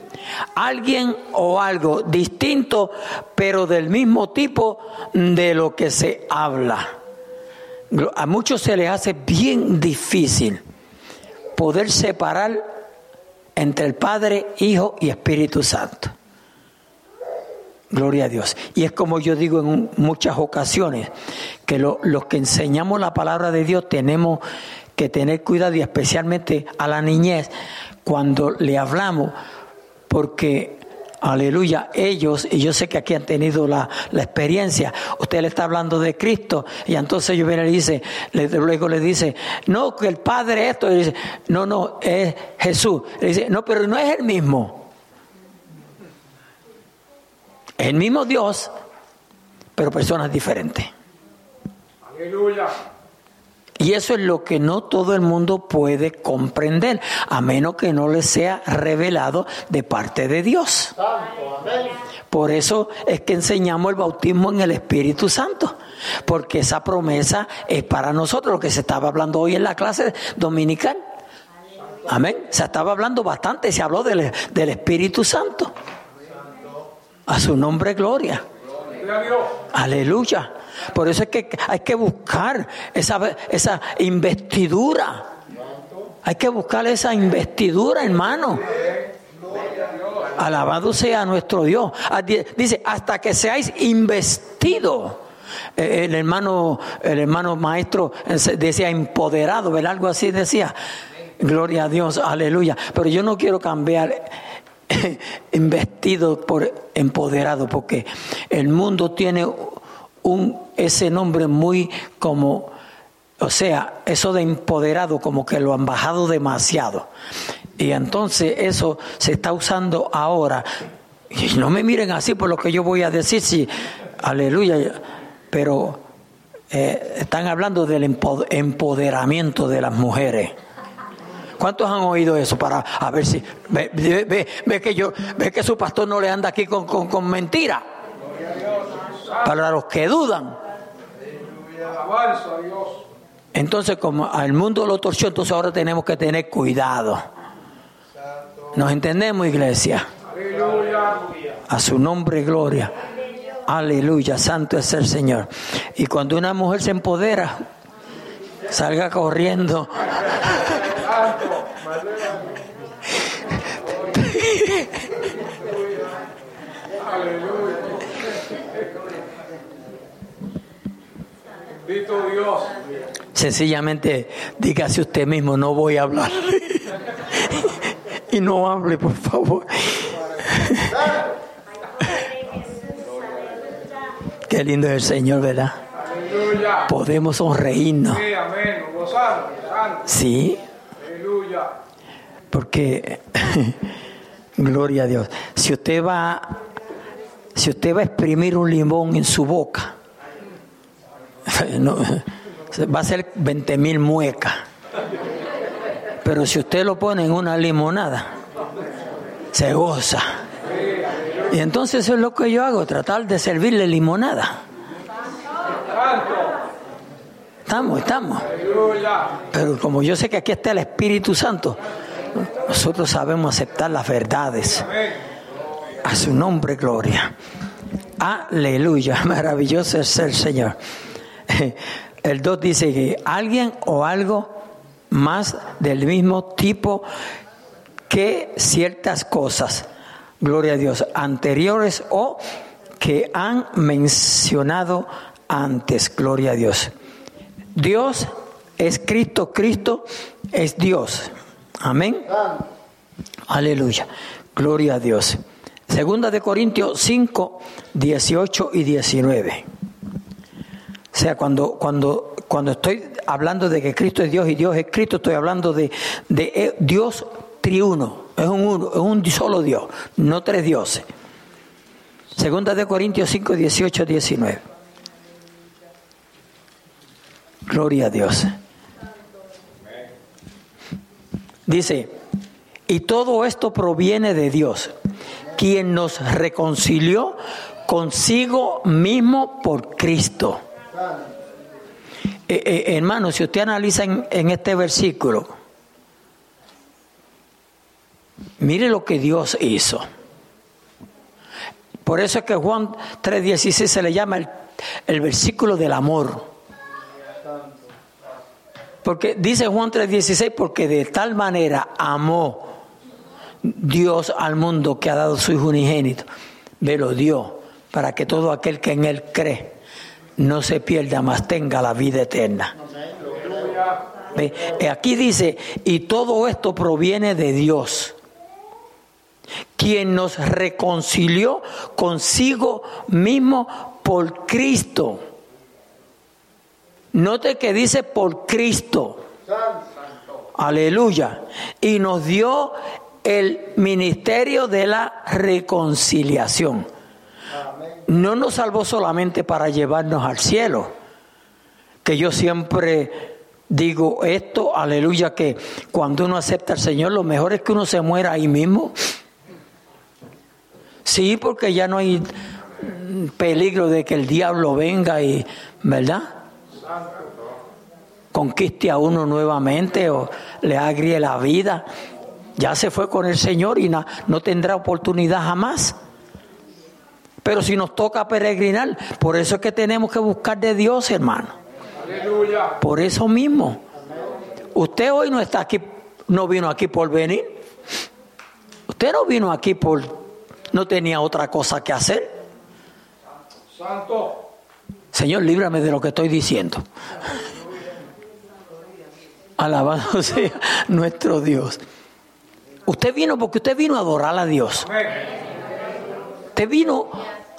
Alguien o algo distinto, pero del mismo tipo de lo que se habla. A muchos se les hace bien difícil poder separar entre el Padre, Hijo y Espíritu Santo. Gloria a Dios. Y es como yo digo en muchas ocasiones, que lo- los que enseñamos la palabra de Dios tenemos que tener cuidado y especialmente a la niñez cuando le hablamos, porque, aleluya, ellos, y yo sé que aquí han tenido la, la experiencia, usted le está hablando de Cristo y entonces yo viene y le dice, luego le dice, no, que el Padre esto, dice, no, no, es Jesús. Le dice, no, pero no es el mismo. El mismo Dios, pero personas diferentes. Aleluya. Y eso es lo que no todo el mundo puede comprender, a menos que no les sea revelado de parte de Dios. Por eso es que enseñamos el bautismo en el Espíritu Santo, porque esa promesa es para nosotros, lo que se estaba hablando hoy en la clase dominical. Amén. Se estaba hablando bastante, se habló del, del Espíritu Santo. A su nombre, gloria. Aleluya. Por eso es que hay que buscar esa, esa investidura. Hay que buscar esa investidura, hermano. Alabado sea nuestro Dios. Ah, dice, hasta que seáis investidos. Eh, el hermano, el hermano maestro decía empoderado. Algo así decía. Gloria a Dios, aleluya. Pero yo no quiero cambiar *laughs* investido por empoderado, porque el mundo tiene un, ese nombre muy como, o sea, eso de empoderado como que lo han bajado demasiado. Y entonces eso se está usando ahora. Y no me miren así por lo que yo voy a decir, sí, aleluya, pero eh, están hablando del empoderamiento de las mujeres. ¿Cuántos han oído eso? Para a ver si ve, ve, que yo ve que su pastor no le anda aquí con, con, con mentira. Para los que dudan. Entonces, como al mundo lo torció, entonces ahora tenemos que tener cuidado. ¿Nos entendemos, iglesia? A su nombre, gloria. Aleluya, santo es el Señor. Y cuando una mujer se empodera, salga corriendo. *laughs* Dios. Sencillamente dígase usted mismo, no voy a hablar. *laughs* y no hable, por favor. *laughs* Qué lindo es el Señor, ¿verdad? Podemos sonreírnos. Sí. Porque, *laughs* gloria a Dios, si usted va, si usted va a exprimir un limón en su boca, *laughs* va a ser 20 mil muecas. Pero si usted lo pone en una limonada, se goza. Y entonces eso es lo que yo hago, tratar de servirle limonada. Estamos, estamos. Pero como yo sé que aquí está el Espíritu Santo, nosotros sabemos aceptar las verdades. A su nombre, gloria. Aleluya, *laughs* maravilloso es el Señor. *laughs* El 2 dice que alguien o algo más del mismo tipo que ciertas cosas, gloria a Dios, anteriores o que han mencionado antes, gloria a Dios. Dios es Cristo, Cristo es Dios. Amén. Aleluya. Gloria a Dios. Segunda de Corintios 5, 18 y 19. O sea, cuando, cuando, cuando estoy hablando de que Cristo es Dios y Dios es Cristo, estoy hablando de, de eh, Dios triuno. Es un, uno, es un solo Dios, no tres dioses. Segunda de Corintios 5, 18, 19. Gloria a Dios. Dice, y todo esto proviene de Dios, quien nos reconcilió consigo mismo por Cristo. Eh, eh, hermano, si usted analiza en, este versículo, mire lo que Dios hizo. Por eso es que Juan 3:16 se le llama el, el versículo del amor. Porque dice Juan 3:16, porque de tal manera amó Dios al mundo que ha dado su Hijo unigénito. Me lo dio para que todo aquel que en Él cree no se pierda, más tenga la vida eterna. Aquí dice, y todo esto proviene de Dios, quien nos reconcilió consigo mismo por Cristo Note que dice por Cristo. Aleluya. Y nos dio el ministerio de la reconciliación. No nos salvó solamente para llevarnos al cielo, que yo siempre digo esto, aleluya, que cuando uno acepta al Señor, lo mejor es que uno se muera ahí mismo. Sí, porque ya no hay peligro de que el diablo venga y, ¿verdad? conquiste a uno nuevamente o le agrie la vida. Ya se fue con el Señor y no tendrá oportunidad jamás. Pero si nos toca peregrinar, por eso es que tenemos que buscar de Dios, hermano. Aleluya. Por eso mismo. Usted hoy no está aquí, no vino aquí por venir. Usted no vino aquí por, no tenía otra cosa que hacer. Santo. Señor, líbrame de lo que estoy diciendo. Alabado *laughs* sea nuestro Dios. Usted vino porque usted vino a adorar a Dios. Usted vino,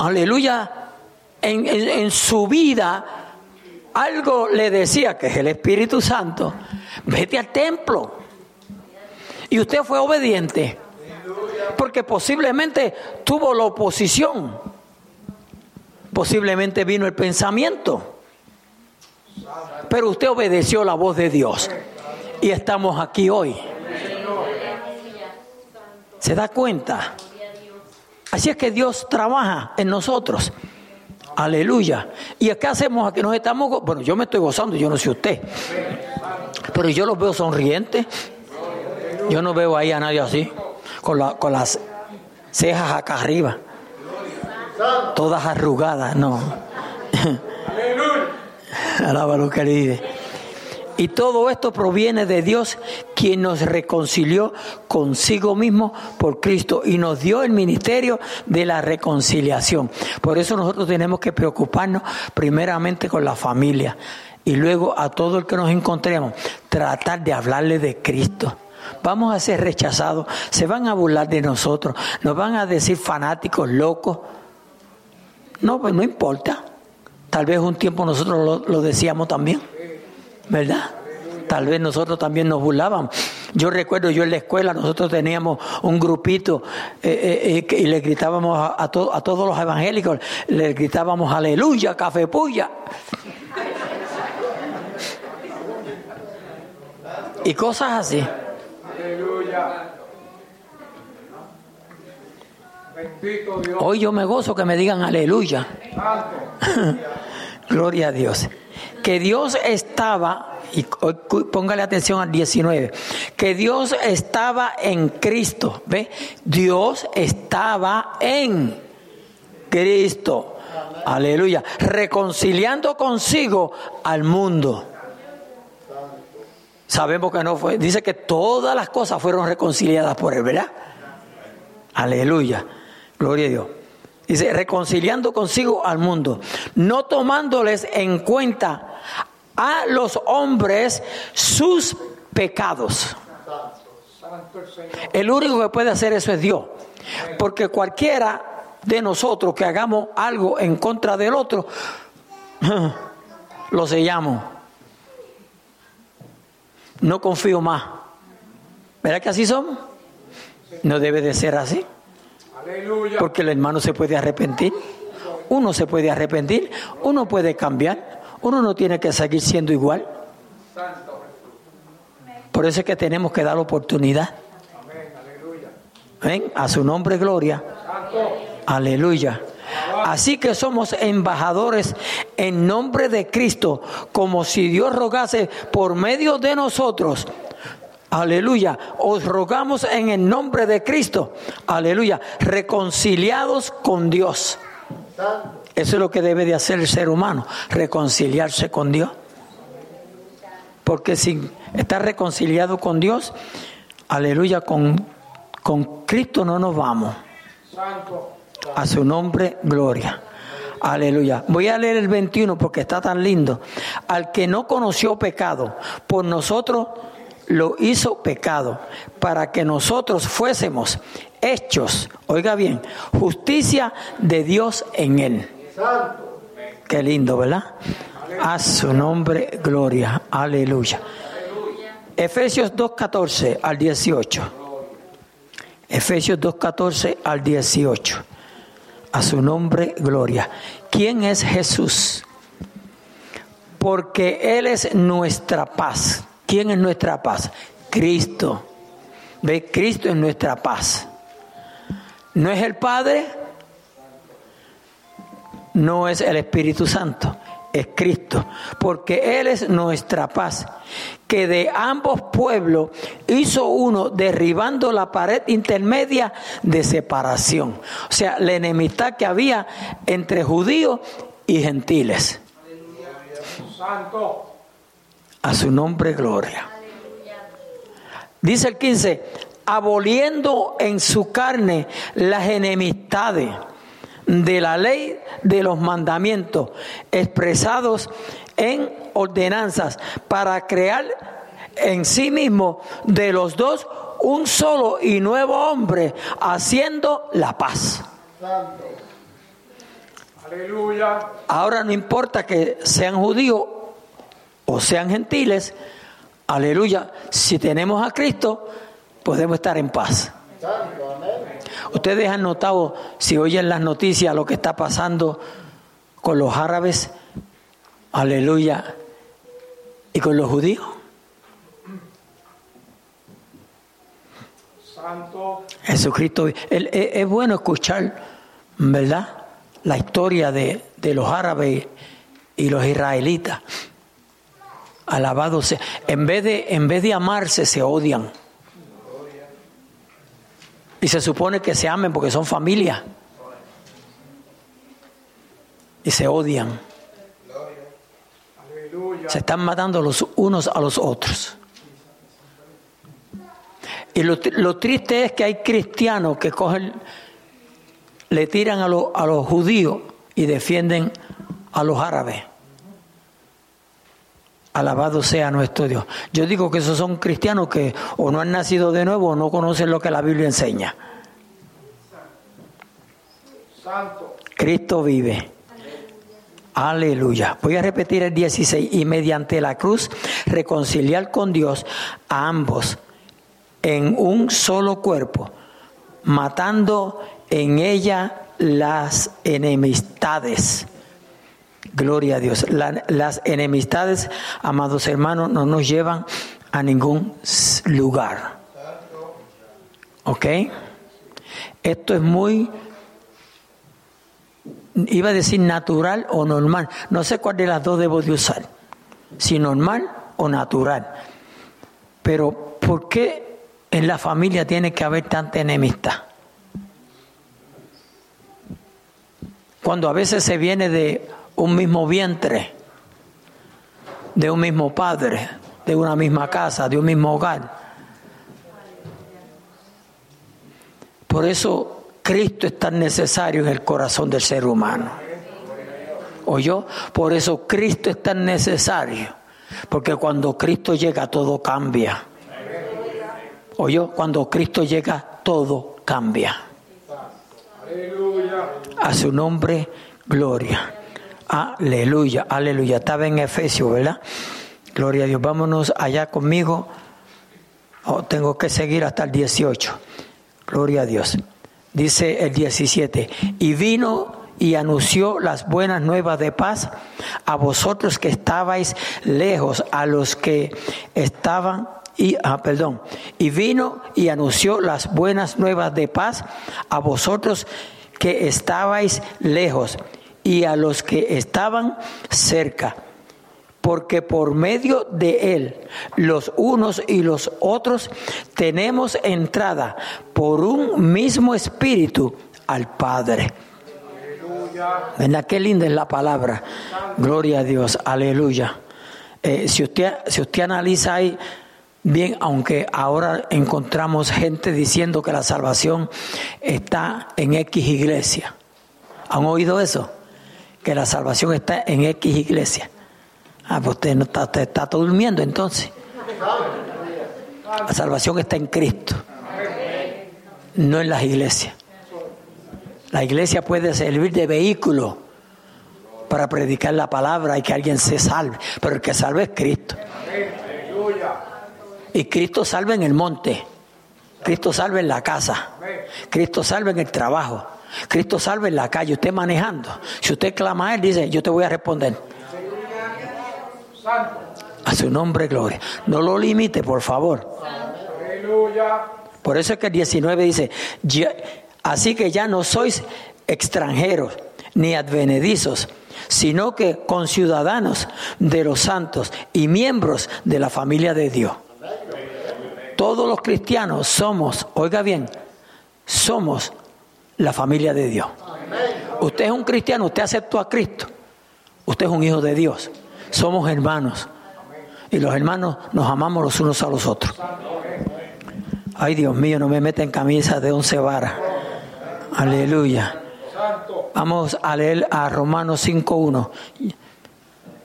aleluya, en, en- su vida algo le decía que es el Espíritu Santo. Vete al templo. Y usted fue obediente. Porque posiblemente tuvo la oposición. Posiblemente vino el pensamiento. Pero usted obedeció la voz de Dios. Y estamos aquí hoy. ¿Se da cuenta? Así es que Dios trabaja en nosotros. Aleluya. ¿Y qué hacemos aquí? Nos estamos, bueno, yo me estoy gozando, yo no sé usted. Pero yo los veo sonrientes. Yo no veo ahí a nadie así, con, con las cejas acá arriba, todas arrugadas, no. *laughs* Alaba lo que dice. Y todo esto proviene de Dios, quien nos reconcilió consigo mismo por Cristo y nos dio el ministerio de la reconciliación. Por eso nosotros tenemos que preocuparnos primeramente con la familia y luego a todo el que nos encontremos, tratar de hablarle de Cristo. Vamos a ser rechazados, se van a burlar de nosotros, nos van a decir fanáticos, locos. No, pues no importa. Tal vez un tiempo nosotros lo, lo decíamos también, ¿verdad? Tal vez nosotros también nos burlábamos. Yo recuerdo, yo en la escuela, nosotros teníamos un grupito eh, eh, eh, y le gritábamos a, a to- a todos los evangélicos, le gritábamos aleluya, café puya. Y cosas así. Aleluya. Hoy yo me gozo que me digan aleluya. *laughs* Gloria a Dios. Que Dios estaba, y póngale atención al 19, que Dios estaba en Cristo. ¿Ve? Dios estaba en Cristo. Aleluya. Reconciliando consigo al mundo. Sabemos que no fue. Dice que todas las cosas fueron reconciliadas por él, ¿verdad? Aleluya. Gloria a Dios. Dice, reconciliando consigo al mundo, no tomándoles en cuenta a los hombres sus pecados. El único que puede hacer eso es Dios. Porque cualquiera de nosotros que hagamos algo en contra del otro, *laughs* lo sellamos. No confío más. ¿Verdad que así somos? No debe de ser así. Porque el hermano se puede arrepentir. Uno se puede arrepentir. Uno puede cambiar. Uno no tiene que seguir siendo igual. Por eso es que tenemos que dar oportunidad. ¿Ven? A su nombre, gloria. Aleluya. Así que somos embajadores en nombre de Cristo, como si Dios rogase por medio de nosotros. Aleluya. Os rogamos en el nombre de Cristo. Aleluya. Reconciliados con Dios. Eso es lo que debe de hacer el ser humano, reconciliarse con Dios. Porque si está reconciliado con Dios, aleluya, con, con Cristo no nos vamos. A su nombre, gloria. Aleluya. Voy a leer el 21 porque está tan lindo. Al que no conoció pecado, por nosotros lo hizo pecado, para que nosotros fuésemos hechos, oiga bien, justicia de Dios en él. Qué lindo, ¿verdad? A su nombre, gloria. Aleluya. Efesios 2.14 al 18. Efesios 2.14 al 18. A su nombre, gloria. ¿Quién es Jesús? Porque Él es nuestra paz. ¿Quién es nuestra paz? Cristo. Ve, Cristo es nuestra paz. No es el Padre, no es el Espíritu Santo, es Cristo, porque Él es nuestra paz, que de ambos pueblos hizo uno derribando la pared intermedia de separación, o sea, la enemistad que había entre judíos y gentiles. Santo. A su nombre, gloria. Dice el 15, aboliendo en su carne las enemistades de la ley de los mandamientos expresados en ordenanzas para crear en sí mismo de los dos un solo y nuevo hombre haciendo la paz. Aleluya. Ahora no importa que sean judíos o sean gentiles, aleluya, si tenemos a Cristo, podemos estar en paz. Ustedes han notado, si oyen las noticias, lo que está pasando con los árabes, aleluya, y con los judíos. Santo. Jesucristo, es, es bueno escuchar, ¿verdad? La historia de, de los árabes y los israelitas. Alabado sea. En vez, de, en vez de amarse, se odian. Y se supone que se amen porque son familia. Y se odian. Se están matando los unos a los otros. Y lo, lo triste es que hay cristianos que cogen, le tiran a, lo- a los judíos y defienden a los árabes. Alabado sea nuestro Dios. Yo digo que esos son cristianos que o no han nacido de nuevo o no conocen lo que la Biblia enseña. Santo. Cristo vive. Aleluya. Voy a repetir el 16. Y mediante la cruz reconciliar con Dios a ambos en un solo cuerpo, matando en ella las enemistades. Gloria a Dios. La- las enemistades, amados hermanos, no nos llevan a ningún lugar. ¿Ok? Esto es muy iba a decir natural o normal. No sé cuál de las dos debo de usar. Si normal o natural. Pero ¿por qué en la familia tiene que haber tanta enemistad? Cuando a veces se viene de un mismo vientre, de un mismo padre, de una misma casa, de un mismo hogar. Por eso Cristo es tan necesario en el corazón del ser humano. ¿Oyó? Por eso Cristo es tan necesario. Porque cuando Cristo llega todo cambia. ¿Oyó? Cuando Cristo llega todo cambia. A su nombre, gloria. Aleluya, aleluya. Estaba en Efesios, ¿verdad? Gloria a Dios. Vámonos allá conmigo. Oh, tengo que seguir hasta el 18. Gloria a Dios. Dice el 17. Y vino y anunció las buenas nuevas de paz a vosotros que estabais lejos, a los que estaban y ah, perdón, y vino y anunció las buenas nuevas de paz a vosotros que estabais lejos y a los que estaban cerca, porque por medio de él los unos y los otros tenemos entrada por un mismo espíritu al Padre. ¿Verdad? Qué linda es la palabra. Gloria a Dios. Aleluya. Eh, si, usted, si usted analiza ahí bien, aunque ahora encontramos gente diciendo que la salvación está en X iglesia. ¿Han oído eso? Que la salvación está en X iglesia. Ah, pues usted no está, usted está durmiendo entonces. La salvación está en Cristo, no en las iglesias. La iglesia puede servir de vehículo para predicar la palabra y que alguien se salve, pero el que salve es Cristo. Y Cristo salva en el monte, Cristo salva en la casa, Cristo salva en el trabajo, Cristo salva en la calle, usted manejando. Si usted clama a Él, dice, yo te voy a responder. A su nombre, gloria. No lo limite, por favor. Por eso es que el 19 dice, "Ya- así que ya no sois extranjeros ni advenedizos, sino que conciudadanos de los santos y miembros de la familia de Dios. Todos los cristianos somos, oiga bien, somos la familia de Dios. Usted es un cristiano, usted aceptó a Cristo. Usted es un hijo de Dios. Somos hermanos. Y los hermanos nos amamos los unos a los otros. Ay, Dios mío, no me meten camisa de once varas. Aleluya. Vamos a leer a Romanos 5.1.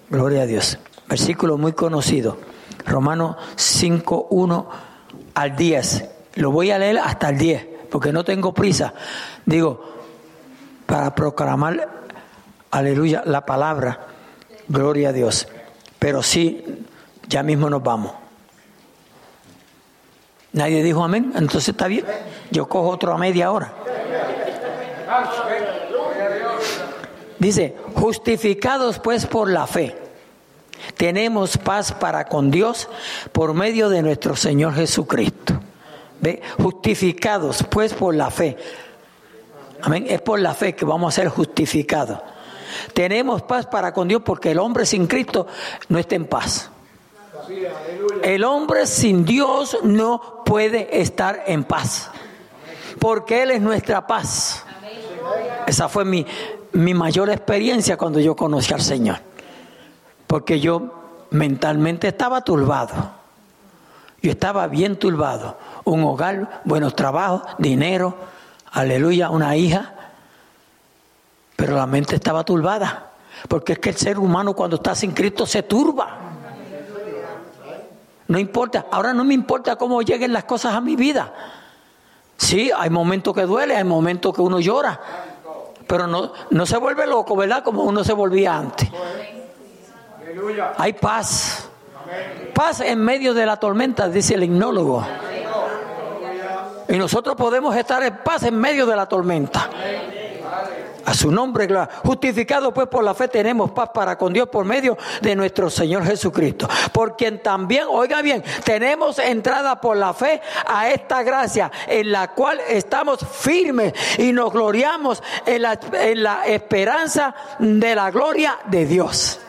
Gloria a Dios. Versículo muy conocido. Romanos 5.1 al 10. Lo voy a leer hasta el 10, porque no tengo prisa. Digo, para proclamar, aleluya, la palabra. Gloria a Dios. Pero sí, ya mismo nos vamos. Nadie dijo amén, entonces está bien. Yo cojo otro a media hora. Dice, justificados pues por la fe, tenemos paz para con Dios por medio de nuestro Señor Jesucristo. Justificados pues por la fe. Amén. Es por la fe que vamos a ser justificados. Tenemos paz para con Dios porque el hombre sin Cristo no está en paz. El hombre sin Dios no puede estar en paz. Porque Él es nuestra paz. Esa fue mi, mi mayor experiencia cuando yo conocí al Señor. Porque yo mentalmente estaba turbado. Yo estaba bien turbado. Un hogar, buenos trabajos, dinero, aleluya, una hija. Pero la mente estaba turbada. Porque es que el ser humano cuando está sin Cristo se turba. No importa, ahora no me importa cómo lleguen las cosas a mi vida. Sí, hay momentos que duele, hay momentos que uno llora, pero no, no se vuelve loco, ¿verdad? Como uno se volvía antes. Hay paz. Paz en medio de la tormenta, dice el hipnólogo. Y nosotros podemos estar en paz en medio de la tormenta. A su nombre. Justificado pues por la fe tenemos paz para con Dios por medio de nuestro Señor Jesucristo. Por quien también, oiga bien, tenemos entrada por la fe a esta gracia en la cual estamos firmes y nos gloriamos en la, en la esperanza de la gloria de Dios.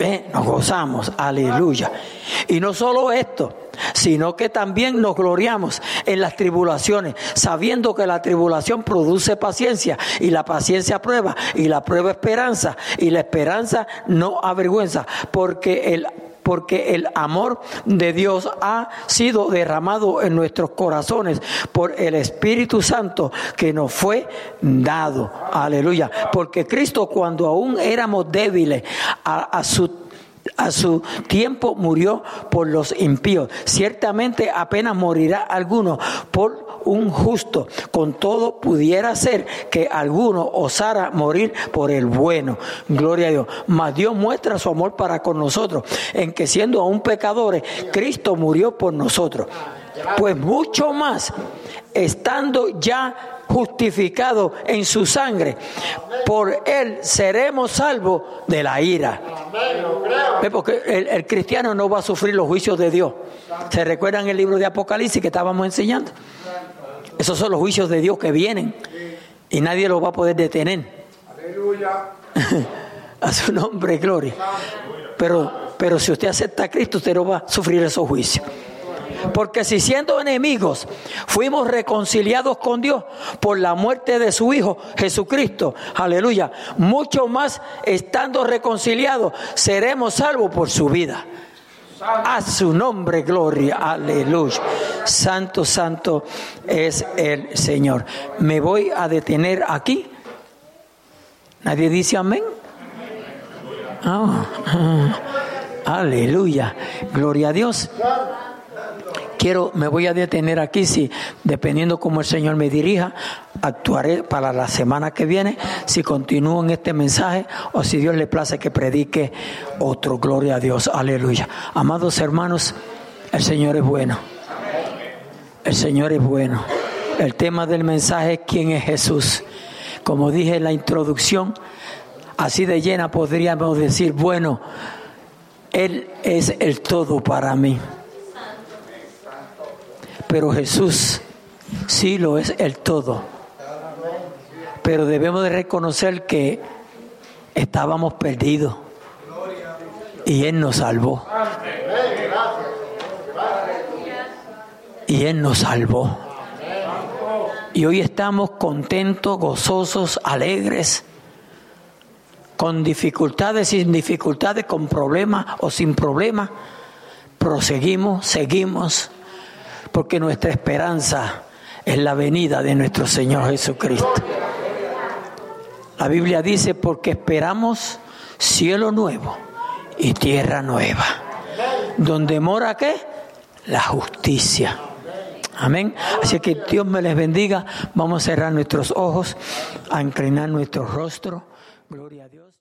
¿Eh? Nos gozamos, aleluya. Y no solo esto, sino que también nos gloriamos en las tribulaciones, sabiendo que la tribulación produce paciencia y la paciencia prueba y la prueba esperanza y la esperanza no avergüenza, porque el porque el amor de Dios ha sido derramado en nuestros corazones por el Espíritu Santo que nos fue dado. Aleluya. Porque Cristo cuando aún éramos débiles a, a su a su tiempo murió por los impíos. Ciertamente apenas morirá alguno por un justo. Con todo pudiera ser que alguno osara morir por el bueno. Gloria a Dios. Mas Dios muestra su amor para con nosotros en que siendo aún pecadores, Cristo murió por nosotros. Pues mucho más, estando ya justificado en su sangre, por él seremos salvos de la ira. Porque el, cristiano no va a sufrir los juicios de Dios. ¿Se recuerdan el libro de Apocalipsis que estábamos enseñando? Esos son los juicios de Dios que vienen y nadie los va a poder detener. *laughs* a su nombre, gloria. Pero, pero si usted acepta a Cristo, usted no va a sufrir esos juicios. Porque si siendo enemigos fuimos reconciliados con Dios por la muerte de su Hijo Jesucristo, aleluya, mucho más estando reconciliados seremos salvos por su vida. A su nombre, gloria, aleluya. Santo, santo es el Señor. Me voy a detener aquí. ¿Nadie dice amén? Ah, *laughs* aleluya. Gloria a Dios quiero, me voy a detener aquí, si dependiendo cómo el Señor me dirija, actuaré para la semana que viene, si continúo en este mensaje o si Dios le place que predique otro. Gloria a Dios, aleluya. Amados hermanos, el Señor es bueno. El Señor es bueno. El tema del mensaje es quién es Jesús. Como dije en la introducción, así de llena podríamos decir, bueno, Él es el todo para mí pero Jesús sí lo es el todo. Pero debemos de reconocer que Estábamos perdidos. Y Él nos salvó. Y Él nos salvó. Y hoy estamos contentos, gozosos, alegres, con dificultades, sin dificultades, con problemas o sin problemas. Proseguimos, seguimos, porque nuestra esperanza es la venida de nuestro Señor Jesucristo. La Biblia dice, porque esperamos cielo nuevo y tierra nueva, donde mora qué? La justicia. Amén. Así que Dios me les bendiga. Vamos a cerrar nuestros ojos, a inclinar nuestro rostro. Gloria a Dios.